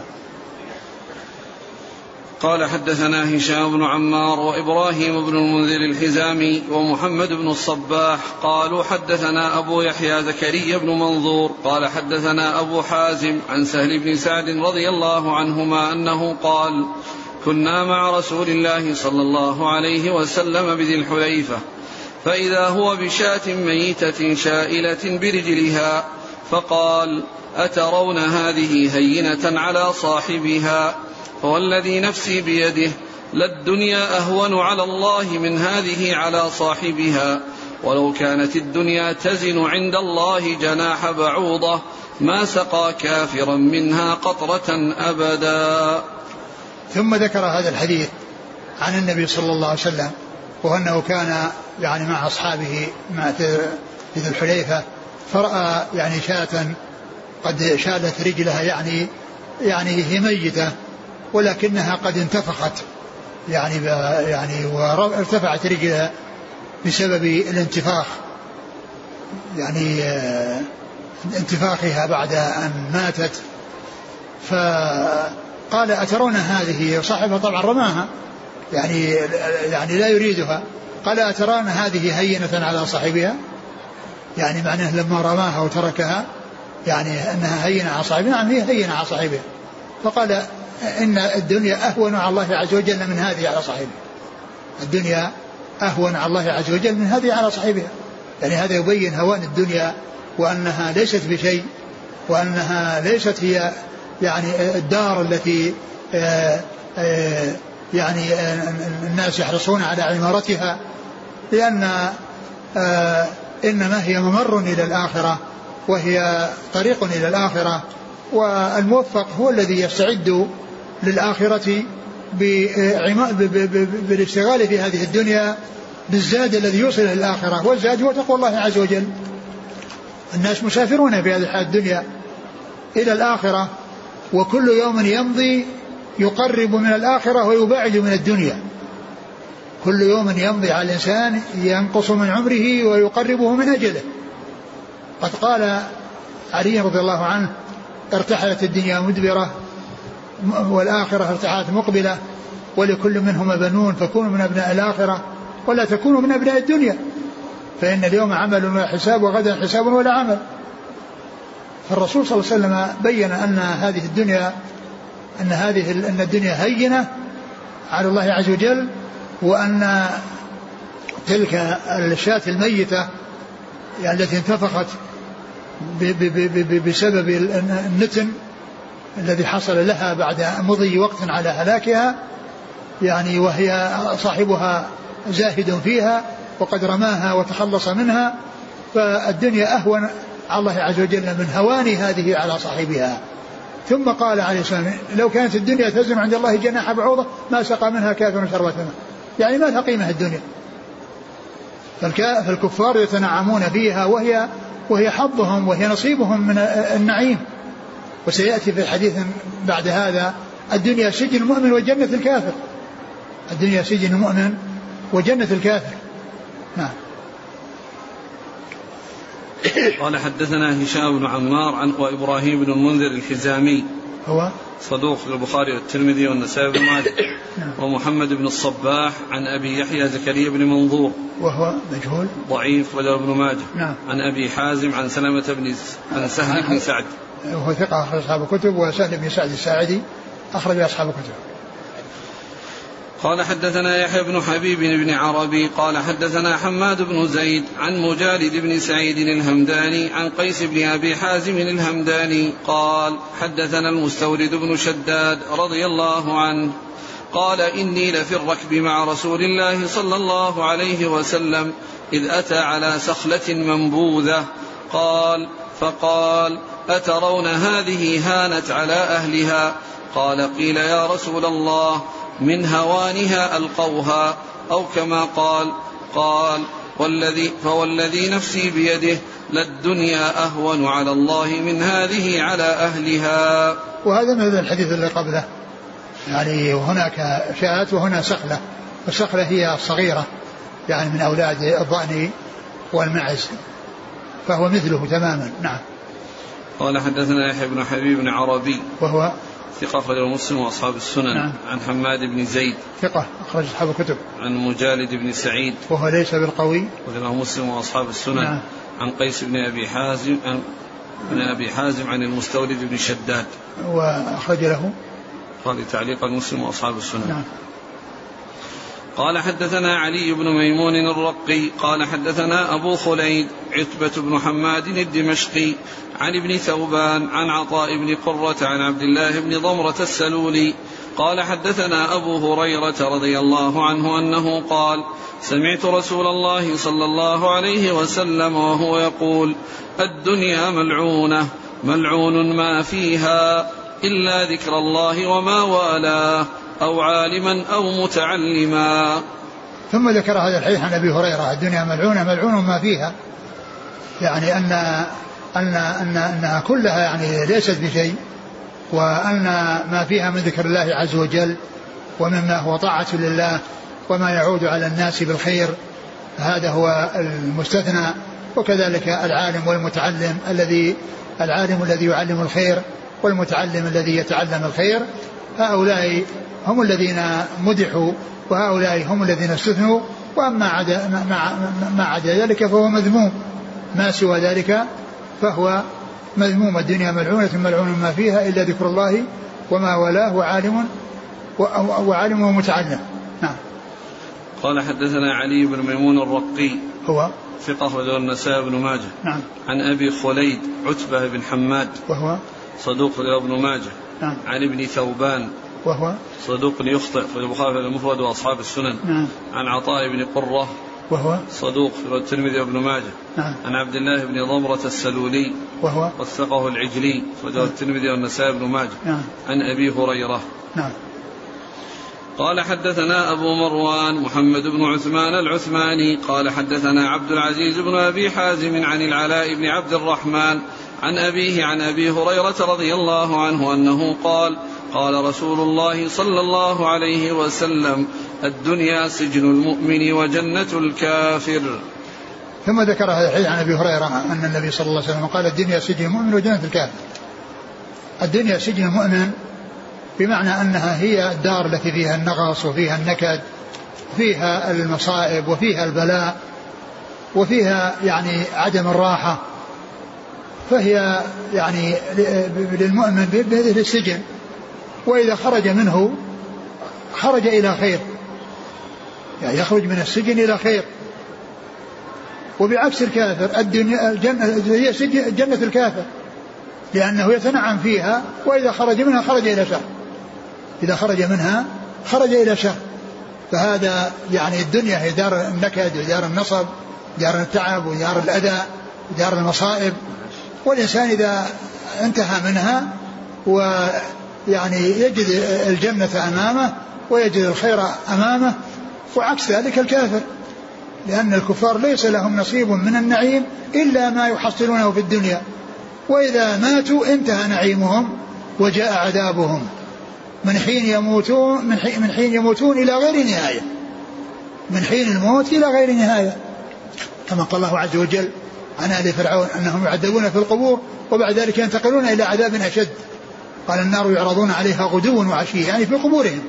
قال حدثنا هشام بن عمار وإبراهيم بن المنذر الحزامي ومحمد بن الصباح قالوا حدثنا أبو يحيى زكريا بن منظور قال حدثنا أبو حازم عن سهل بن سعد رضي الله عنهما أنه قال كنا مع رسول الله صلى الله عليه وسلم بذي الحليفة فإذا هو بشاة ميتة شائلة برجلها فقال أترون هذه هينة على صاحبها؟ فوالذي نفسي بيده للدنيا أهون على الله من هذه على صاحبها. ولو كانت الدنيا تزن عند الله جناح بعوضة ما سقى كافرا منها قطرة أبدا. ثم ذكر هذا الحديث عن النبي صلى الله عليه وسلم وأنه كان يعني مع أصحابه مع ذي الحليفة فرأى يعني شاة قد شالت رجلها يعني يعني هي ميتة ولكنها قد انتفخت. يعني يعني وارتفعت رجلها بسبب الانتفاخ. يعني آه، انتفاخها بعد أن ماتت. فقال أترون هذه؟ صاحبها طبعا رماها. يعني يعني لا يريدها. قال أترون هذه هينة على صاحبها؟ يعني معناه لما رماها وتركها يعني أنها هينة على صاحبها. نعم هي هينة على صاحبها. فقال إن الدنيا أهون على الله عز وجل من هذه على صاحبها. الدنيا أهون على الله عز وجل من هذه على صاحبها. يعني هذا يبين هوان الدنيا وأنها ليست بشيء وأنها ليست هي يعني الدار التي آه، آه، يعني آه، الناس يحرصون على عمارتها. لأن إنما هي ممر إلى الآخرة وهي طريق إلى الآخرة. والموفق هو الذي يستعد للآخرة بالاشتغال في هذه الدنيا بالزاد الذي يوصل إلى الآخرة. والزاد هو تقوى الله عز وجل. الناس مسافرون في هذه الحياة الدنيا إلى الآخرة وكل يوم يمضي يقرب من الآخرة ويبعد من الدنيا. كل يوم يمضي على الإنسان ينقص من عمره ويقربه من أجله. قد قال علي رضي الله عنه ارتحلت الدنيا مدبرة والآخرة ارتحلت مقبلة ولكل منهما بنون فكونوا من أبناء الآخرة ولا تكونوا من أبناء الدنيا. فإن اليوم عمل ولا حساب وغدا حساب ولا عمل. فالرسول صلى الله عليه وسلم بين أن هذه الدنيا أن هذه أن الدنيا هينة على الله عز وجل وأن تلك الشاة الميتة يعني التي انتفخت بسبب النتن الذي حصل لها بعد مضي وقت على هلاكها يعني وهي صاحبها زاهد فيها وقد رماها وتخلص منها فالدنيا أهون على الله عز وجل من هوان هذه على صاحبها. ثم قال عليه السلام لو كانت الدنيا تزن عند الله جناح بعوضة ما سقى منها كافر شربة ماء يعني ما لها قيمة الدنيا. فالكفار يتنعمون فيها وهي وهي حظهم وهي نصيبهم من النعيم. وسيأتي في الحديث بعد هذا الدنيا سجن المؤمن وجنة الكافر. الدنيا سجن المؤمن وجنة الكافر. نعم. قال حدثنا هشام بن عمار عن وابراهيم بن المنذر الحزامي. هو؟ صدوق البخاري والترمذي والنسائي بن ماجه. نعم. ومحمد بن الصباح عن أبي يحيى زكريا بن منظور. وهو مجهول؟ ضعيف وجر ابن ماجه. نعم. عن أبي حازم عن سلمة بن عن سهل بن سعد. وهو ثقة أخرج أصحاب الكتب وسهل بن سعد الساعدي أخرج أصحاب الكتب. قال حدثنا يحيى بن حبيب بن عربي قال حدثنا حماد بن زيد عن مجالد بن سعيد الهمداني عن قيس بن أبي حازم الهمداني قال حدثنا المستورد بن شداد رضي الله عنه قال إني لفي الركب مع رسول الله صلى الله عليه وسلم إذ أتى على سخلة منبوذة قال فقال أترون هذه هانت على أهلها؟ قال قيل يا رسول الله من هوانها ألقوها أو كما قال قال والذي فوالذي نفسي بيده للدنيا أهون على الله من هذه على أهلها. وهذا مثل الحديث اللي قبله. يعني هناك شاة وهنا سخلة والسخلة هي الصغيرة يعني من أولاد الضأن والمعز فهو مثله تماما. نعم. قال حدثنا يحيى بن حبيب بن عربي. وهو ثقة أخرجه مسلم وأصحاب السنن. نعم. عن حماد بن زيد. ثقة أخرج أصحاب الكتب. عن مجالد بن سعيد. وهو ليس بالقوي. أخرجه مسلم وأصحاب السنن. نعم. عن قيس بن أبي حازم. عن بن أبي حازم عن المستورد بن شداد. وأخرج له. قال تعليقا مسلم وأصحاب السنن. نعم. قال حدثنا علي بن ميمون الرقي قال حدثنا أبو خليد عتبة بن حماد الدمشقي عن ابن ثوبان عن عطاء بن قرة عن عبد الله بن ضمرة السلولي. قال حدثنا أبو هريرة رضي الله عنه أنه قال سمعت رسول الله صلى الله عليه وسلم وهو يقول الدنيا ملعونة ملعون ما فيها إلا ذكر الله وما والاه. أو عالما أو متعلما. ثم ذكر هذا الحديث عن أبي هريرة الدنيا ملعونة ملعون ما فيها. يعني ان ان ان أنها كلها يعني ليست بشيء وأن ما فيها من ذكر الله عز وجل ومما هو طاعة لله وما يعود على الناس بالخير. هذا هو المستثنى. وكذلك العالم والمتعلم الذي العالم الذي يعلم الخير والمتعلم الذي يتعلم الخير. هؤلاء هم الذين مدحوا وهؤلاء هم الذين استثنوا وأما عدا ما, عدا ذلك فهو مذموم. ما سوى ذلك فهو مذموم. الدنيا ملعونة ملعون ما فيها إلا ذكر الله وما ولاه وعالم وعالم ومتعلم. نعم. قال حدثنا علي بن ميمون الرقي هو؟ ثقة أخرجه النسائي بن ماجه. نعم. عن أبي خليد عتبة بن حماد وهو؟ صدوق ابن ماجه. نعم. عن ابن ثوبان وهو صدوق يخطئ في البخاري المفرد وأصحاب السنن. نعم. عن عطاء بن قرة وهو صدوق في الترمذي وابن ماجه. نعم. عن عبد الله بن ضمرة السلولي وهو وثقه العجلي وجاء الترمذي والنسائي بن ماجه. نعم. عن أبي هريرة. نعم. قال حدثنا أبو مروان محمد بن عثمان العثماني. قال حدثنا عبد العزيز بن أبي حازم عن العلاء بن عبد الرحمن عن أبيه عن أبي هريرة رضي الله عنه أنه قال قال رسول الله صلى الله عليه وسلم الدنيا سجن المؤمن وجنة الكافر. ثم ذكر هذا الحديث عن أبي هريرة أن النبي صلى الله عليه وسلم قال الدنيا سجن المؤمن وجنة الكافر. الدنيا سجن المؤمن بمعنى أنها هي الدار التي فيها النغص وفيها النكد فيها المصائب وفيها البلاء وفيها يعني عدم الراحة. فهي يعني للمؤمن بهذه السجن. وإذا خرج منه خرج إلى خير. يعني يخرج من السجن إلى خير. وبعكس الكافر الدنيا الجنة هي سجن جنة الكافر. لأنه يتنعم فيها وإذا خرج منها خرج إلى شر. إذا خرج منها خرج إلى شر. فهذا يعني الدنيا هي دار النكد ودار النصب دار التعب ودار الأذى ودار المصائب. والإنسان إذا انتهى منها ويعني يجد الجنة أمامه ويجد الخير أمامه وعكس ذلك الكافر. لأن الكفار ليس لهم نصيب من النعيم إلا ما يحصلونه في الدنيا. وإذا ماتوا انتهى نعيمهم وجاء عذابهم. من حين يموتون من حين, من حين يموتون إلى غير نهاية. من حين الموت إلى غير نهاية. كما قال الله عز وجل عن آل فرعون أنهم يعذبون في القبور وبعد ذلك ينتقلون إلى عذاب أشد. قال النار يعرضون عليها غدوا وعشيا يعني في قبورهم.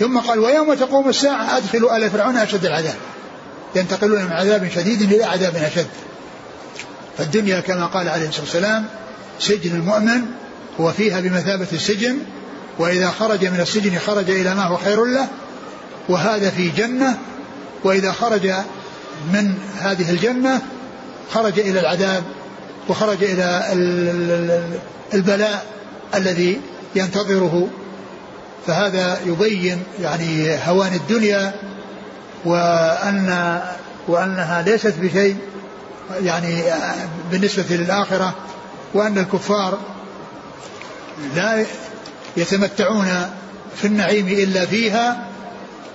ثم قال ويوم تقوم الساعة أدخلوا آل فرعون أشد العذاب. ينتقلون من عذاب شديد إلى عذاب أشد. فالدنيا كما قال عليه الصلاة والسلام سجن المؤمن هو فيها بمثابة السجن وإذا خرج من السجن خرج إلى ما هو خير له وهذا في جنة وإذا خرج من هذه الجنة خرج إلى العذاب وخرج إلى البلاء الذي ينتظره فهذا يبين يعني هوان الدنيا وأن وأنها ليست بشيء يعني بالنسبة للآخرة وأن الكفار لا يتمتعون في النعيم إلا فيها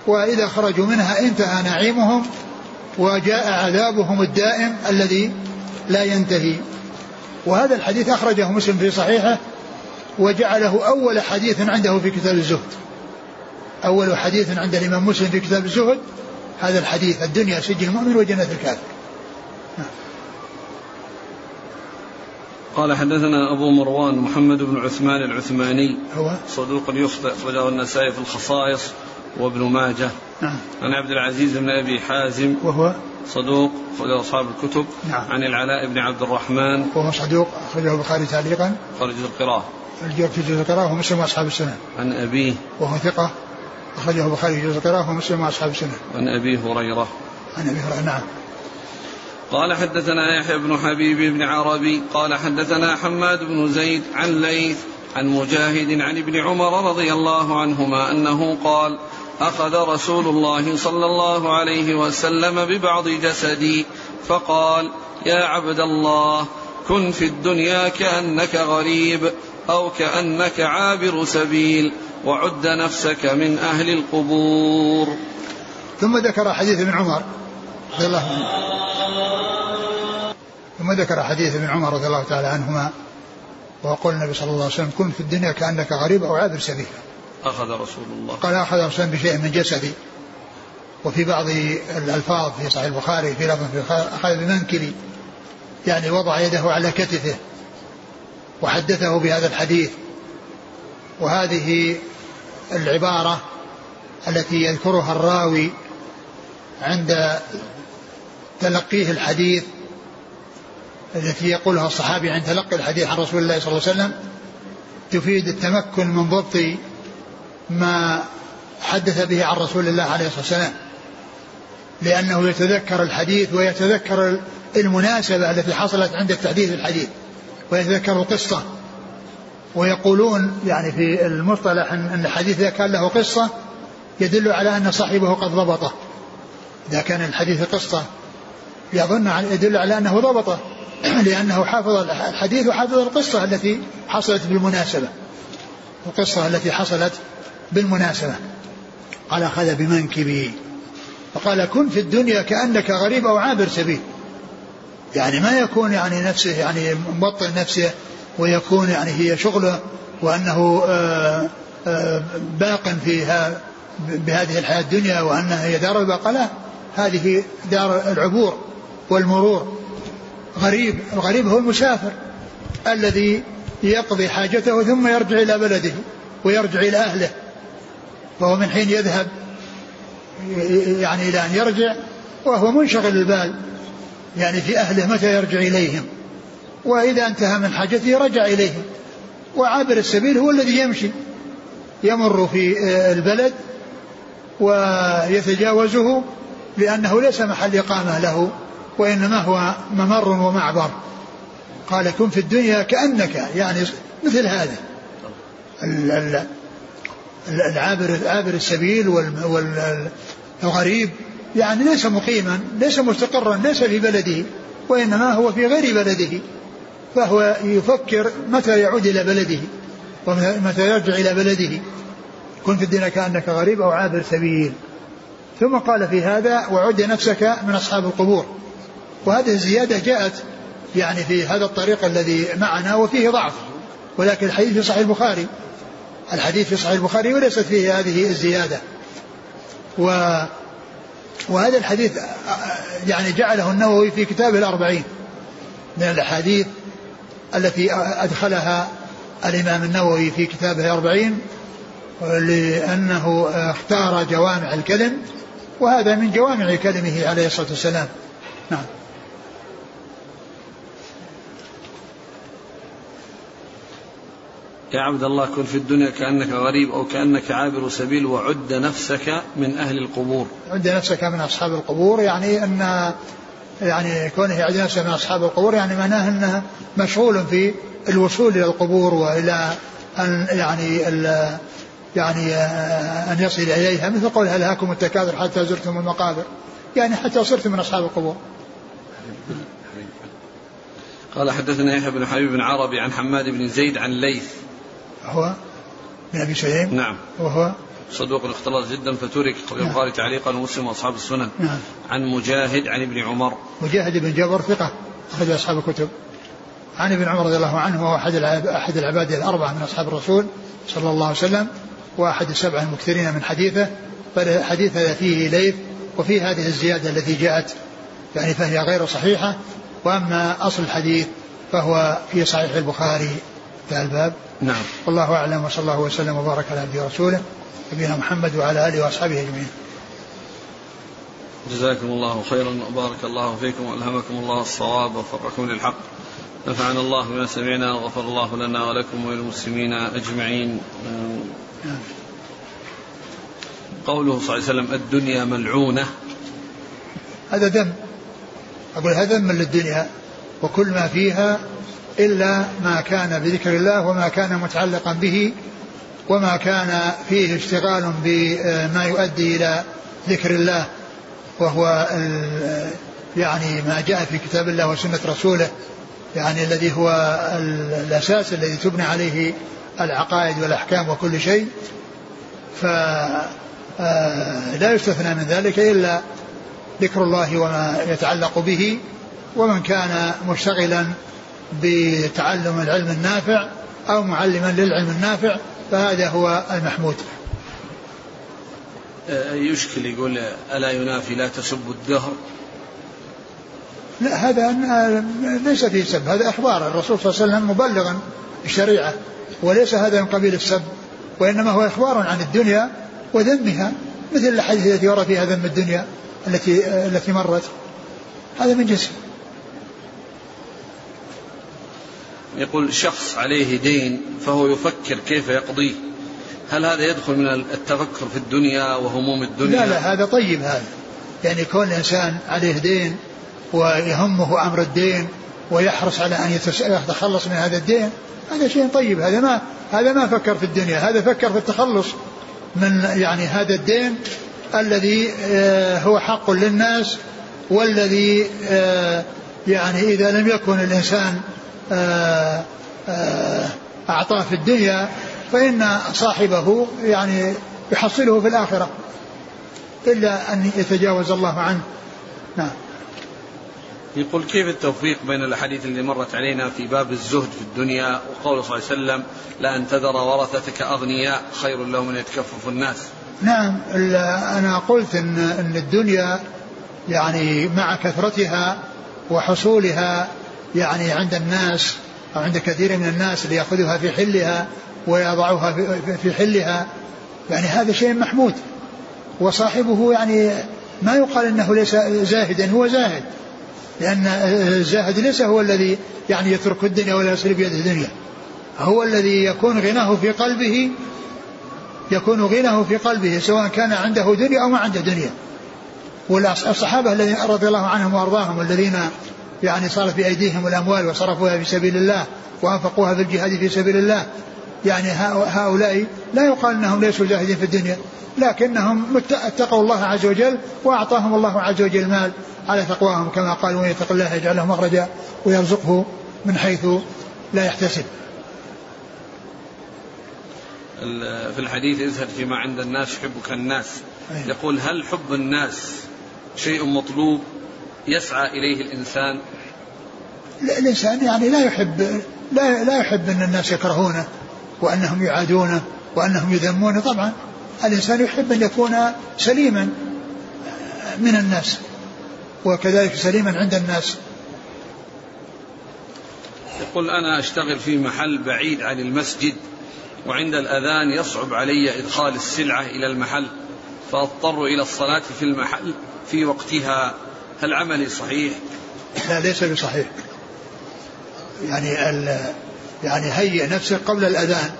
وإذا خرجوا منها انتهى نعيمهم وجاء عذابهم الدائم الذي لا ينتهي. وهذا الحديث أخرجه مسلم في صحيحه وجعله أول حديث عنده في كتاب الزهد. أول حديث عند الإمام مسلم في كتاب الزهد هذا الحديث الدنيا سجن المؤمن وجنة الكافر. قال حدثنا أبو مروان محمد بن عثمان العثماني هو؟ صدوق يخطئ أخرجه النسائي في الخصائص وابن ماجه. نعم. عن عبد العزيز بن أبي حازم وهو؟ صدوق أخرجه أصحاب الكتب. نعم. عن العلاء بن عبد الرحمن وهو صدوق أخرجه البخاري تعليقا. خرج القراءة الجواب في جزء القراءة ومسلم وأصحاب السنة. عن أبيه. وهو ثقة أخرجه البخاري في جزء القراءة ومسلم وأصحاب السنة. عن أبي هريرة. عن أبي هريرة نعم. قال حدثنا يحيى بن حبيب بن عربي قال حدثنا حماد بن زيد عن ليث عن مجاهد عن ابن عمر رضي الله عنهما أنه قال أخذ رسول الله صلى الله عليه وسلم ببعض جسدي فقال يا عبد الله كن في الدنيا كأنك غريب. أو كأنك عابر سبيل وعد نفسك من أهل القبور. ثم ذكر حديث ابن عمر رضي الله عنه. ثم ذكر حديث ابن عمر رضي الله تعالى عنهما وقول النبي صلى الله عليه وسلم كن في الدنيا كأنك غريب أو عابر سبيل. أخذ رسول الله. قال أخذ رسول الله بشيء من جسدي. وفي بعض الألفاظ في صحيح البخاري في لفظ أخذ بمنكبي يعني وضع يده على كتفه. وحدثه بهذا الحديث. وهذه العبارة التي يذكرها الراوي عند تلقيه الحديث التي يقولها الصحابي عند تلقي الحديث عن رسول الله صلى الله عليه وسلم تفيد التمكن من ضبط ما حدث به عن رسول الله عليه الصلاة والسلام. لأنه يتذكر الحديث ويتذكر المناسبة التي حصلت عند التحديث الحديث. ويتذكر القصة. ويقولون يعني في المصطلح ان الحديث إذا كان له قصة يدل على أن صاحبه قد ضبطه. إذا كان الحديث قصة يظن يدل على أنه ضبطه لأنه حافظ الحديث وحافظ القصة التي حصلت بالمناسبة. القصة التي حصلت بالمناسبة. قال أخذ بمنكبي. فقال كن في الدنيا كأنك غريب أو عابر سبيل. يعني ما يكون يعني نفسه يعني مبطل نفسه ويكون يعني هي شغله وأنه آه، آه، باق فيها بهذه الحياة الدنيا وأنها هي دار البقاء. لا هذه دار العبور والمرور. غريب الغريب هو المسافر الذي يقضي حاجته ثم يرجع إلى بلده ويرجع إلى أهله. وهو من حين يذهب يعني إلى أن يرجع وهو منشغل البال. يعني في أهله متى يرجع إليهم؟ وإذا انتهى من حاجته رجع إليهم. وعابر السبيل هو الذي يمشي. يمر في البلد ويتجاوزه لأنه ليس محل إقامة له وإنما هو ممر ومعبر. قال كن في الدنيا كأنك. يعني مثل هذا. العابر عابر السبيل والغريب يعني ليس مقيما ليس مستقرا ليس في بلده وإنما هو في غير بلده فهو يفكر متى يعود إلى بلده ومتى يرجع إلى بلده. كن في الدنيا كأنك غريب أو عابر سبيل. ثم قال في هذا وعد نفسك من أصحاب القبور. وهذه الزيادة جاءت يعني في هذا الطريق الذي معنا وفيه ضعف ولكن الحديث في صحيح البخاري. الحديث في صحيح البخاري وليست فيه هذه الزيادة. و وهذا الحديث يعني جعله النووي في كتابه الأربعين من الأحاديث التي أدخلها الإمام النووي في كتابه الأربعين لأنه اختار جوامع الكلم وهذا من جوامع كلمه عليه الصلاة والسلام. نعم. يا عبد الله كن في الدنيا كأنك غريب أو كأنك عابر سبيل وعد نفسك من أهل القبور. عد نفسك من أصحاب القبور يعني أن يعني كونه يعد نفسه من أصحاب القبور يعني معناه أنه مشغول في الوصول إلى القبور وإلى أن يعني يعني أن يصل إليها مثل قول هل هاكم التكاثر حتى زرتم المقابر؟ يعني حتى صرتم من أصحاب القبور. قال حدثنا يحيى بن حبيب بن عربي عن حماد بن زيد عن ليث. هو من أبي سليم نعم. وهو صدوق الاختلاط جدا فترك نعم. البخاري تعليقا ومسلم وأصحاب السنن نعم. عن مجاهد عن ابن عمر. مجاهد بن جبر ثقة أخرج أصحاب الكتب. عن ابن عمر رضي الله عنه وهو أحد أحد العباد الأربعة من أصحاب الرسول صلى الله عليه وسلم وأحد السبعة المكثرين من حديثه. فالحديث فيه ليث وفي هذه الزيادة التي جاءت يعني فهي غير صحيحة. وأما أصل الحديث فهو في صحيح البخاري. في الباب. نعم. والله أعلم وصلى الله وسلم وبارك على عبده ورسوله نبينا محمد وعلى آله وأصحابه أجمعين. جزاكم الله خيرا وبارك الله فيكم وألهمكم الله الصواب ووفقكم للحق. نفعنا الله بما سمعنا وغفر الله لنا ولكم وللمسلمين أجمعين. قوله صلى الله عليه وسلم الدنيا ملعونة. هذا ذم أقول هذا ذم للدنيا وكل ما فيها إلا ما كان بذكر الله وما كان متعلقا به وما كان فيه اشتغال بما يؤدي إلى ذكر الله وهو يعني ما جاء في كتاب الله وسنة رسوله يعني الذي هو الأساس الذي تبنى عليه العقائد والأحكام وكل شيء. فلا آه، يستثنى من ذلك إلا ذكر الله وما يتعلق به ومن كان مشتغلا بتعلم العلم النافع أو معلما للعلم النافع فهذا هو المحمود. آه، يشكل يقول ألا ينافي لا تسبوا الدهر؟ لا هذا ليس فيه سب هذا إخبار. الرسول صلى الله عليه وسلم مبلغا الشريعة وليس هذا من قبيل السب وإنما هو إخبار عن الدنيا وذمها مثل الحديث التي ورد فيها ذم الدنيا التي التي مرت. هذا من جنسه. يقول شخص عليه دين فهو يفكر كيف يقضيه. هل هذا يدخل من التفكر في الدنيا وهموم الدنيا؟ لا لا هذا طيب هذا. يعني كون الإنسان عليه دين ويهمه أمر الدين ويحرص على أن يتخلص من هذا الدين هذا شيء طيب. هذا ما هذا ما فكر في الدنيا هذا فكر في التخلص من يعني هذا الدين الذي آه، هو حق للناس والذي آه، يعني إذا لم يكن الإنسان أعطاه في الدنيا فإن صاحبه يعني يحصله في الآخرة إلا أن يتجاوز الله عنه. نعم. يقول كيف التوفيق بين الأحاديث اللي مرت علينا في باب الزهد في الدنيا وقول صلى الله عليه وسلم لأن تذر ورثتك أغنياء خير لهم من يتكفف الناس. نعم. أنا قلت ان إن الدنيا يعني مع كثرتها وحصولها يعني عند الناس أو عند كثير من الناس ليأخذها في حلها ويضعها في حلها. يعني هذا شيء محمود. وصاحبه يعني ما يقال إنه ليس زاهدا هو زاهد. لأن الزاهد ليس هو الذي يعني يترك الدنيا ولا يصرف بيده الدنيا. هو الذي يكون غناه في قلبه يكون غناه في قلبه سواء كان عنده دنيا أو ما عنده دنيا. والصحابة الذين رضي الله عنهم وأرضاهم الذين يعني صارت في أيديهم الأموال وصرفوها في سبيل الله وأنفقوها في الجهاد في سبيل الله. يعني هؤلاء لا يقال أنهم ليسوا زاهدين في الدنيا لكنهم اتقوا الله عز وجل وأعطاهم الله عز وجل المال على تقواهم كما قال ومن يتق الله يجعل له مخرجا ويرزقه من حيث لا يحتسب. في الحديث ازهد فيما عند الناس يحبك الناس. يقول هل حب الناس شيء مطلوب يسعى إليه الإنسان؟ لا الإنسان يعني لا يحب لا لا يحب أن الناس يكرهونه وأنهم يعادونه وأنهم يذمونه. طبعا الإنسان يحب أن يكون سليما من الناس وكذلك سليما عند الناس. يقول أنا أشتغل في محل بعيد عن المسجد وعند الأذان يصعب علي إدخال السلعة إلى المحل فأضطر إلى الصلاة في المحل في وقتها. هل عملي صحيح؟ لا ليس بصحيح. يعني ال يعني هيئ نفسك قبل الأذان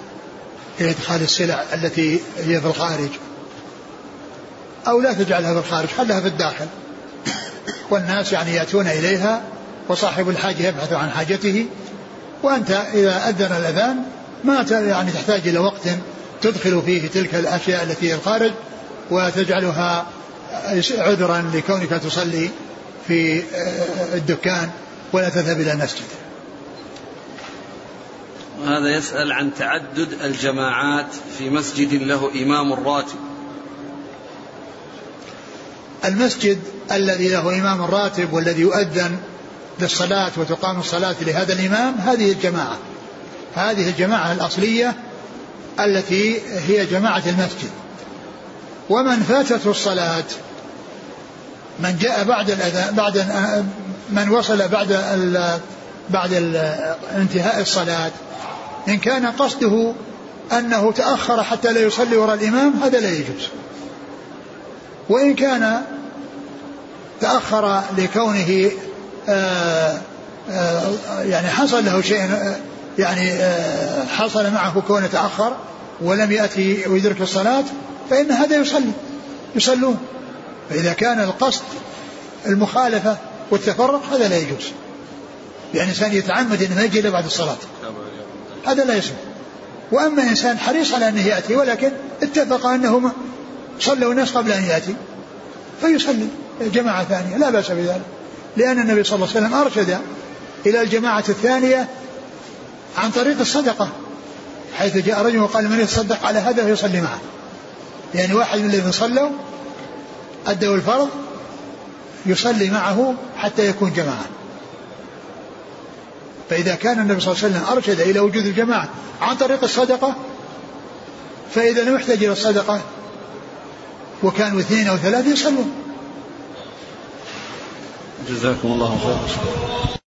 إلى إدخال السلع التي هي في الخارج. أو لا تجعلها في الخارج خلها في الداخل. والناس يعني يأتون إليها وصاحب الحاجة يبحث عن حاجته. وأنت إذا أذن الأذان ما يعني تحتاج إلى وقت تدخل فيه تلك الأشياء التي في الخارج وتجعلها عذرا لكونك تصلي. في الدكان ولا تذهب إلى المسجد هذا يسأل عن تعدد الجماعات في مسجد له إمام راتب. المسجد الذي له إمام راتب والذي يؤذن للصلاة وتقام الصلاة لهذا الإمام هذه الجماعة. هذه الجماعة الأصلية التي هي جماعة المسجد. ومن فاتته الصلاة من جاء بعد الأذان بعد من وصل بعد بعد انتهاء الصلاة. إن كان قصده أنه تأخر حتى لا يصلي وراء الإمام هذا لا يجوز. وإن كان تأخر لكونه آآ آآ يعني حصل له شيء يعني حصل معه كونه تأخر ولم يأتي ويدرك الصلاة فإن هذا يصلي يصلون. فإذا كان القصد المخالفة والتفرق هذا لا يجوز. يعني إنسان يتعمد أنه يجي بعد الصلاة. هذا لا يصح وأما إنسان حريص على أنه يأتي ولكن اتفق أنه صلوا الناس قبل أن يأتي فيصلي. جماعة ثانية لا بأس بذلك. لأن النبي صلى الله عليه وسلم أرشد إلى الجماعة الثانية عن طريق الصدقة حيث جاء رجل وقال من يتصدق على هذا فيصلي معه. يعني واحد من الذين صلوا أدوا الفرض يصلي معه حتى يكون جماعة. فإذا كان النبي صلى الله عليه وسلم أرشد إلى وجود الجماعة عن طريق الصدقة فإذا لم يحتاج إلى الصدقة وكانوا اثنين أو ثلاثة يصلون. جزاكم الله خيرا.